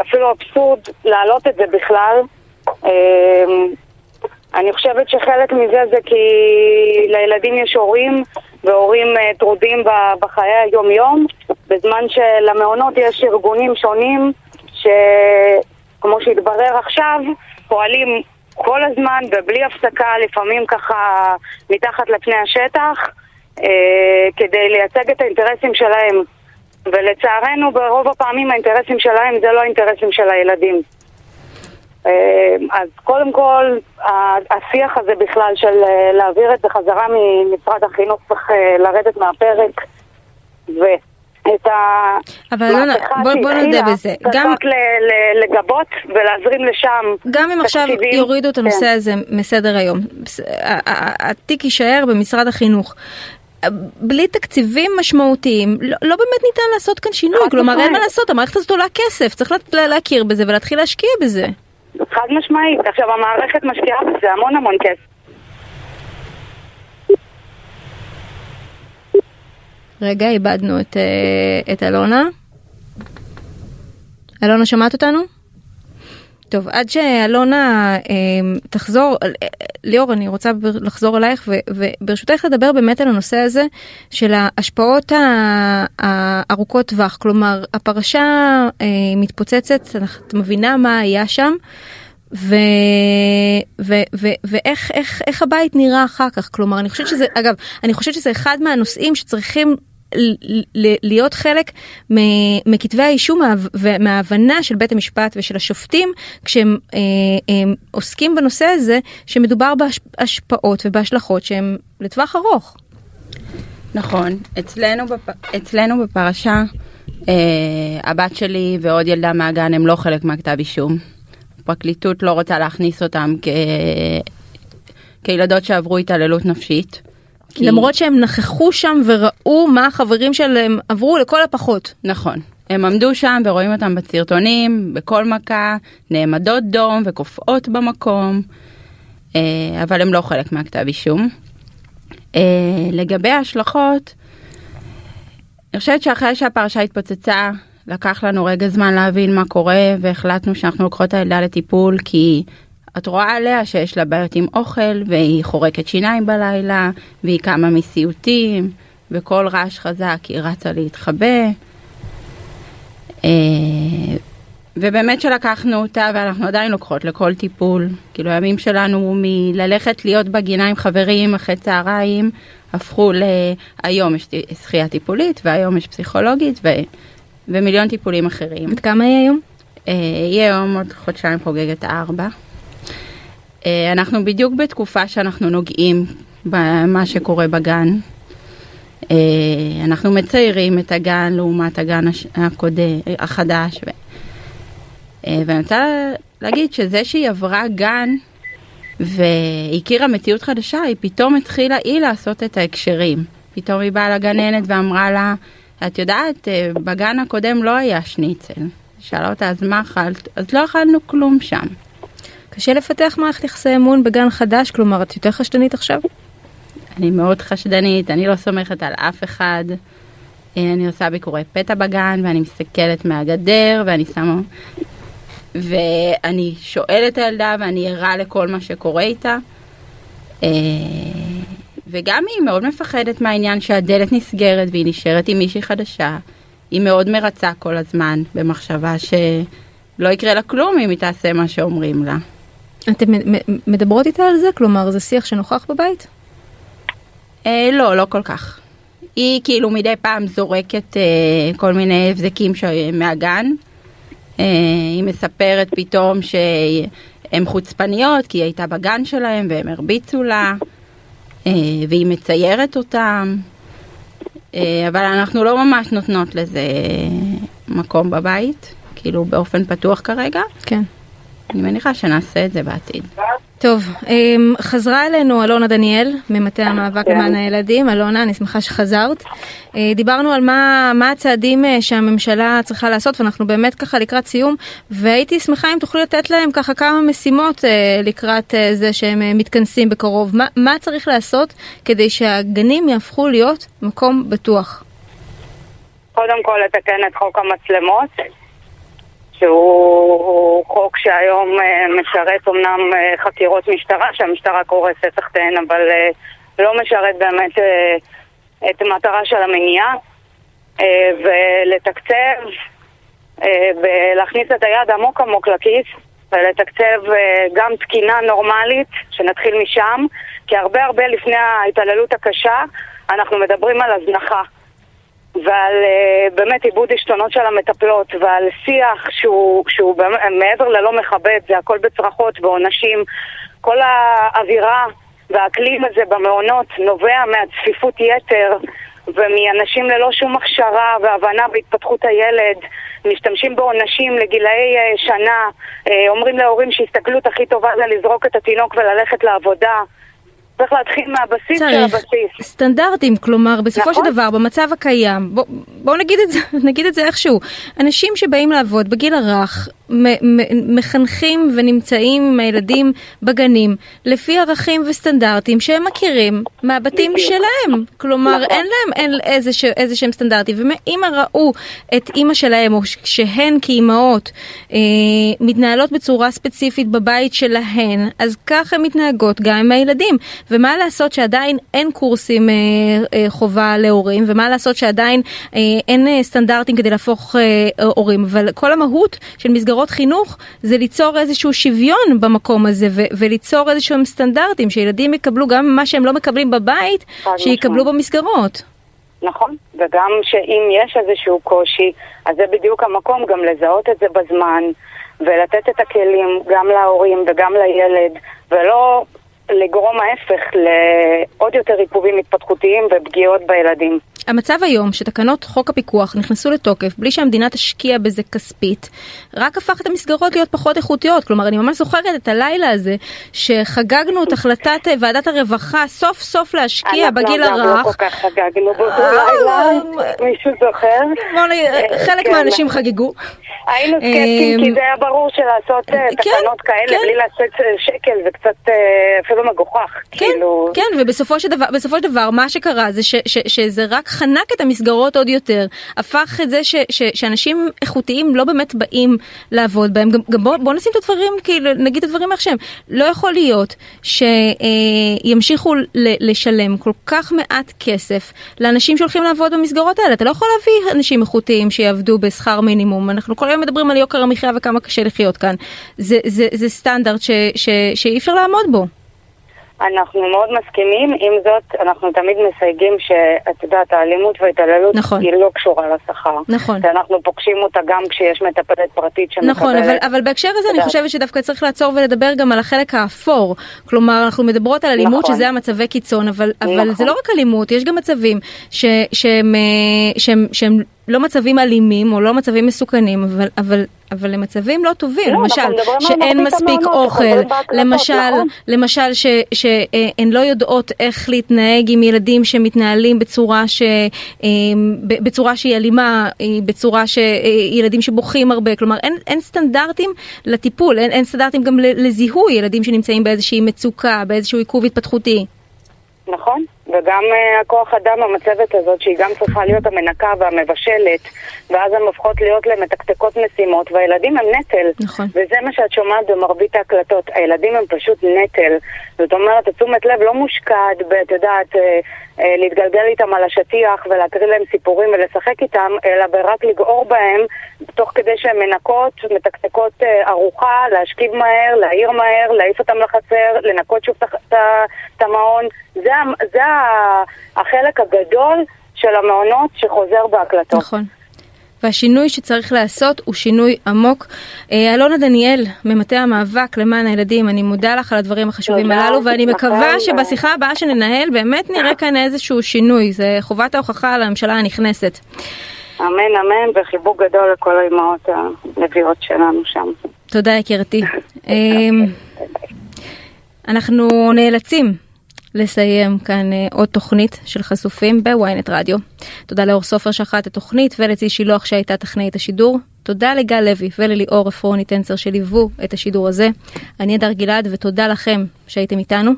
אפילו אבסורד להעלות את זה בכלל. אני חושבת שחלק מזה זה כי לילדים יש הורים, והורים אה, טרודים בחיי היום-יום, בזמן שלמעונות יש ארגונים שונים, שכמו שהתברר עכשיו, פועלים כל הזמן ובלי הפסקה, לפעמים ככה מתחת לפני השטח, אה, כדי לייצג את האינטרסים שלהם. ולצערנו ברוב הפעמים האינטרסים שלהם זה לא האינטרסים של הילדים. אה, אז קודם כל, השיח הזה בכלל של אה, להעביר את זה חזרה ממשרד החינוך צריך אה, לרדת מהפרק, ואת ה... אבל אלונה, מהפכה בוא- בוא נודה שהתחילה, בזה. צריך גם- ל- ל- לגבות ולהזרים לשם גם אם עכשיו. יורידו את הנושא כן. הזה מסדר היום, התיק יישאר במשרד החינוך. בלי תקציבים משמעותיים, לא, לא באמת ניתן לעשות כאן שינוי, כלומר אין. מה לעשות, המערכת הזאת עולה כסף, צריך לה- להכיר בזה ולהתחיל להשקיע בזה. חד משמעית. עכשיו, המערכת משקיעה בזה המון המון כסף. רגע, איבדנו את, אה, את אלונה. אלונה, שמעת אותנו? טוב, עד שאלונה אה, תחזור, אה, ליאור, אני רוצה לחזור אלייך, וברשותך לדבר באמת על הנושא הזה של ההשפעות הארוכות טווח. כלומר, הפרשה אה, מתפוצצת, את מבינה מה היה שם. ו, ו, ו, ואיך איך, איך הבית נראה אחר כך כלומר אני חושבת שזה אגב אני חושבת שזה אחד מהנושאים שצריכים להיות חלק מכתבי האישום מה- ומההבנה של בית המשפט ושל השופטים כשהם אה, הם עוסקים בנושא הזה שמדובר בהשפעות ובהשלכות שהן לטווח ארוך. נכון, אצלנו, בפ... אצלנו בפרשה, אה, הבת שלי ועוד ילדה מהגן הם לא חלק מהכתב אישום. הפרקליטות לא רוצה להכניס אותם כ... כילדות שעברו התעללות נפשית. כי- למרות שהם נכחו שם וראו מה החברים שלהם עברו לכל הפחות. נכון. הם עמדו שם ורואים אותם בסרטונים, בכל מכה, נעמדות דום וקופאות במקום, אה, אבל הם לא חלק מהכתב אישום. אה, לגבי ההשלכות, אני חושבת שאחרי שהפרשה התפוצצה, לקח לנו רגע זמן להבין מה קורה, והחלטנו שאנחנו לוקחות את הילדה לטיפול, כי את רואה עליה שיש לה בעיות עם אוכל, והיא חורקת שיניים בלילה, והיא קמה מסיוטים, וכל רעש חזק היא רצה להתחבא. אה, ובאמת שלקחנו אותה ואנחנו עדיין לוקחות לכל טיפול. כאילו הימים שלנו מללכת להיות בגינה עם חברים אחרי צהריים הפכו ל... היום יש שחייה טיפולית והיום יש פסיכולוגית ו... ומיליון טיפולים אחרים. עד כמה היא היום? אה, היא היום עוד חודשיים חוגגת ארבע. אה, אנחנו בדיוק בתקופה שאנחנו נוגעים במה שקורה בגן. אה, אנחנו מציירים את הגן לעומת הגן הקודם, החדש. ו... אה, ואני רוצה להגיד שזה שהיא עברה גן והכירה מציאות חדשה, היא פתאום התחילה היא לעשות את ההקשרים. פתאום היא באה לגננת ואמרה לה, את יודעת, בגן הקודם לא היה שניצל. שאלה אותה, אז מה אכלת? אז לא אכלנו כלום שם. קשה לפתח מערכת יחסי אמון בגן חדש, כלומר את יותר חשדנית עכשיו? אני מאוד חשדנית, אני לא סומכת על אף אחד. אה, אני עושה ביקורי פתע בגן, ואני מסתכלת מהגדר, ואני שמה... ואני שואלת את הילדה, ואני ערה לכל מה שקורה איתה. אה, וגם היא מאוד מפחדת מהעניין שהדלת נסגרת והיא נשארת עם מישהי חדשה. היא מאוד מרצה כל הזמן, במחשבה שלא יקרה לה כלום אם היא תעשה מה שאומרים לה. מ- מדברות איתה על זה? כלומר זה שיח שנוכח בבית? אה, לא, לא כל כך. היא כאילו מדי פעם זורקת אה, כל מיני הבזקים ש... מהגן. אה, היא מספרת פתאום שהן חוצפניות כי היא הייתה בגן שלהם והם הרביצו לה, אה, והיא מציירת אותם. אה, אבל אנחנו לא ממש נותנות לזה מקום בבית, כאילו באופן פתוח כרגע. כן. אני מניחה שנעשה את זה בעתיד. טוב, אמ, חזרה אלינו אלונה דניאל ממטה המאבק למען הילדים. אלונה, אני שמחה שחזרת. אה, דיברנו על מה, מה הצעדים אה, שהממשלה צריכה לעשות, ואנחנו באמת ככה לקראת סיום, והייתי שמחה אם תוכלי לתת להם ככה כמה משימות אה, לקראת זה שהם מתכנסים בקרוב. מה, מה צריך לעשות כדי שהגנים יהפכו להיות מקום בטוח? קודם כל לתקן את חוק המצלמות, שהוא חוק שהיום אה, משרת אמנם אה, חקירות משטרה, שהמשטרה קורסת תחתיהן, אבל אה, לא משרת באמת את המטרה של המניעה, ולתקצב ולהכניס את היד עמוק עמוק לכיס ולתקצב גם תקינה נורמלית, שנתחיל משם, כי הרבה הרבה לפני ההתעללות הקשה אנחנו מדברים על הזנחה. ועל uh, באמת עיבוד עשתונות של המטפלות ועל שיח שהוא, שהוא באמת, מעבר ללא מכבד, זה הכל בצרחות ועונשים. כל האווירה והאקלים הזה במעונות נובע מהצפיפות יתר ומאנשים ללא שום הכשרה והבנה בהתפתחות הילד. משתמשים בעונשים לגילאי uh, שנה, uh, אומרים להורים שהסתכלות הכי טובה זה לזרוק את התינוק וללכת לעבודה. צריך להתחיל מהבסיס של הבסיס. סטנדרטים, כלומר בסופו נכון. של דבר במצב הקיים, בוא, בוא נגיד את זה, (laughs) נגיד את זה איכשהו, אנשים שבאים לעבוד בגיל הרך מחנכים ונמצאים עם הילדים בגנים לפי ערכים וסטנדרטים שהם מכירים מהבתים. שלהם, כלומר נכון. אין להם אין איזה, ש- איזה שהם סטנדרטים, ואם ראו את אימא שלהם או שהן כאימהות אה, מתנהלות בצורה ספציפית בבית שלהן, אז כך הן מתנהגות גם עם הילדים. ומה לעשות שעדיין אין קורסים אה, אה, חובה להורים, ומה לעשות שעדיין אה, אין אה, סטנדרטים כדי להפוך אה, הורים, אבל כל המהות של מסגרות חינוך זה ליצור איזשהו שוויון במקום הזה, ו- וליצור איזשהם סטנדרטים, שילדים יקבלו גם מה שהם לא מקבלים בבית, שיקבלו משמעית. במסגרות. נכון, וגם שאם יש איזשהו קושי, אז זה בדיוק המקום גם לזהות את זה בזמן, ולתת את הכלים גם להורים וגם לילד, ולא לגרום ההפך לעוד יותר עיכובים התפתחותיים ופגיעות בילדים. המצב היום שתקנות חוק הפיקוח נכנסו לתוקף בלי שהמדינה תשקיע בזה כספית, רק הפך את המסגרות להיות פחות איכותיות. כלומר, אני ממש זוכרת את הלילה הזה שחגגנו את החלטת אה, ועדת הרווחה סוף סוף להשקיע בגיל הרך. אנחנו לא כל כך חגגנו באותו לילה, מישהו זוכר? חלק כן. מהאנשים חגגו. היינו סקפטיים כי זה היה ברור שלעשות אה, כן, תקנות כאלה כן. בלי לעשות אה, שקל זה קצת אה, אפילו מגוחך. כן, כאילו, כן, ובסופו של דבר, בסופו של דבר מה שקרה זה ש, ש, שזה רק חנק את המסגרות עוד יותר, הפך את זה ש, ש, שאנשים איכותיים לא באמת באים לעבוד בהם, גם, גם בואו בוא נשים את הדברים, כאילו, נגיד את הדברים איך שהם, לא יכול להיות שימשיכו לשלם כל כך מעט כסף לאנשים שהולכים לעבוד במסגרות האלה, אתה לא יכול להביא אנשים איכותיים שיעבדו בשכר מינימום, אנחנו כל היום מדברים על יוקר המחיה וכמה קשה לחיות כאן, זה, זה, זה סטנדרט ש, ש, שאי אפשר לעמוד בו. אנחנו מאוד מסכימים, עם זאת אנחנו תמיד מסייגים שאת יודעת האלימות וההתעללות נכון. היא לא קשורה לשכר. נכון. ואנחנו פוגשים אותה גם כשיש מטפלת פרטית שמקבלת. נכון, אבל, אבל בהקשר הזה אני. חושבת שדווקא צריך לעצור ולדבר גם על החלק האפור. כלומר, אנחנו מדברות על אלימות נכון. שזה המצבי קיצון, אבל, אבל נכון. זה לא רק אלימות, יש גם מצבים ש, שהם, אה, שהם, שהם לא מצבים אלימים או לא מצבים מסוכנים, אבל, אבל, אבל הם מצבים לא טובים. לא, למשל, שאין מספיק אוכל, למשל, נכון. למשל ש, שהן לא יודעות איך להתנהג עם ילדים שמתנהלים בצורה, ש, אה, בצורה שהיא אלימה, אה, בצורה שילדים שבוכים הרבה, כלומר אין, אין סטנדרטים לטיפול, אין, אין סטנדרטים גם לזיהוי ילדים שנמצאים באיזושהי מצוקה, באיזשהו עיכוב התפתחותי. נכון, וגם uh, הכוח אדם המצבת הזאת שהיא גם צריכה להיות המנקה והמבשלת ואז הן הופכות להיות למתקתקות משימות והילדים הם נטל. נכון. וזה מה שאת שומעת במרבית ההקלטות, הילדים הם פשוט נטל. זאת אומרת, התשומת לב לא מושקעת באת יודעת, uh, uh, להתגלגל איתם על השטיח ולהקריא להם סיפורים ולשחק איתם אלא ברק לגעור בהם תוך כדי שהן מנקות, מתקתקות ארוחה, להשכיב מהר, להעיר מהר, להעיף אותם לחצר, לנקות שוב את את את המעון. זה, זה החלק הגדול של המעונות שחוזר בהקלטות. נכון. והשינוי שצריך לעשות הוא שינוי עמוק. אה, אלונה דניאל, ממטה המאבק למען הילדים, אני מודה לך על הדברים החשובים הללו, ואני מקווה שבשיחה הבאה שננהל באמת נראה כאן איזשהו שינוי. זה חובת ההוכחה על הממשלה הנכנסת. אמן אמן וחיבוק גדול לכל האימהות הנביאות שלנו שם. תודה יקירתי. (laughs) אמ, אנחנו נאלצים לסיים כאן אה, עוד תוכנית של חשופים בוויינט רדיו. תודה לאור סופר שחט את התוכנית ולצי שילוח שהייתה טכנאית השידור. תודה לגל לוי ולליאור עפרוני טנצר שליוו את השידור הזה. אני הדר גלעד ותודה לכם שהייתם איתנו.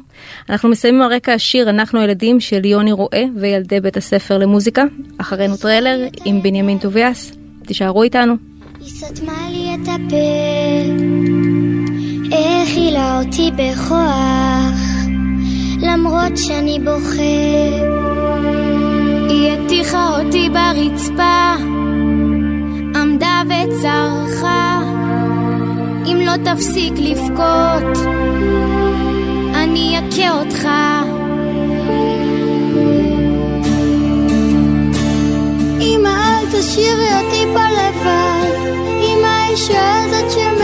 אנחנו מסיימים על רקע השיר "אנחנו הילדים" של יוני רואה וילדי בית הספר למוזיקה. אחרינו טריילר עם בנימין טוביאס. תישארו איתנו. היא סתמה לי את הפה, האכילה אותי בכוח, למרות שאני בוכה. היא הטיחה אותי ברצפה, עמדה וצרחה, אם לא תפסיק לבכות, אני אכה אותך. אמא אל תשאירי אותי פה לבד עם האישה הזאת שמחייכת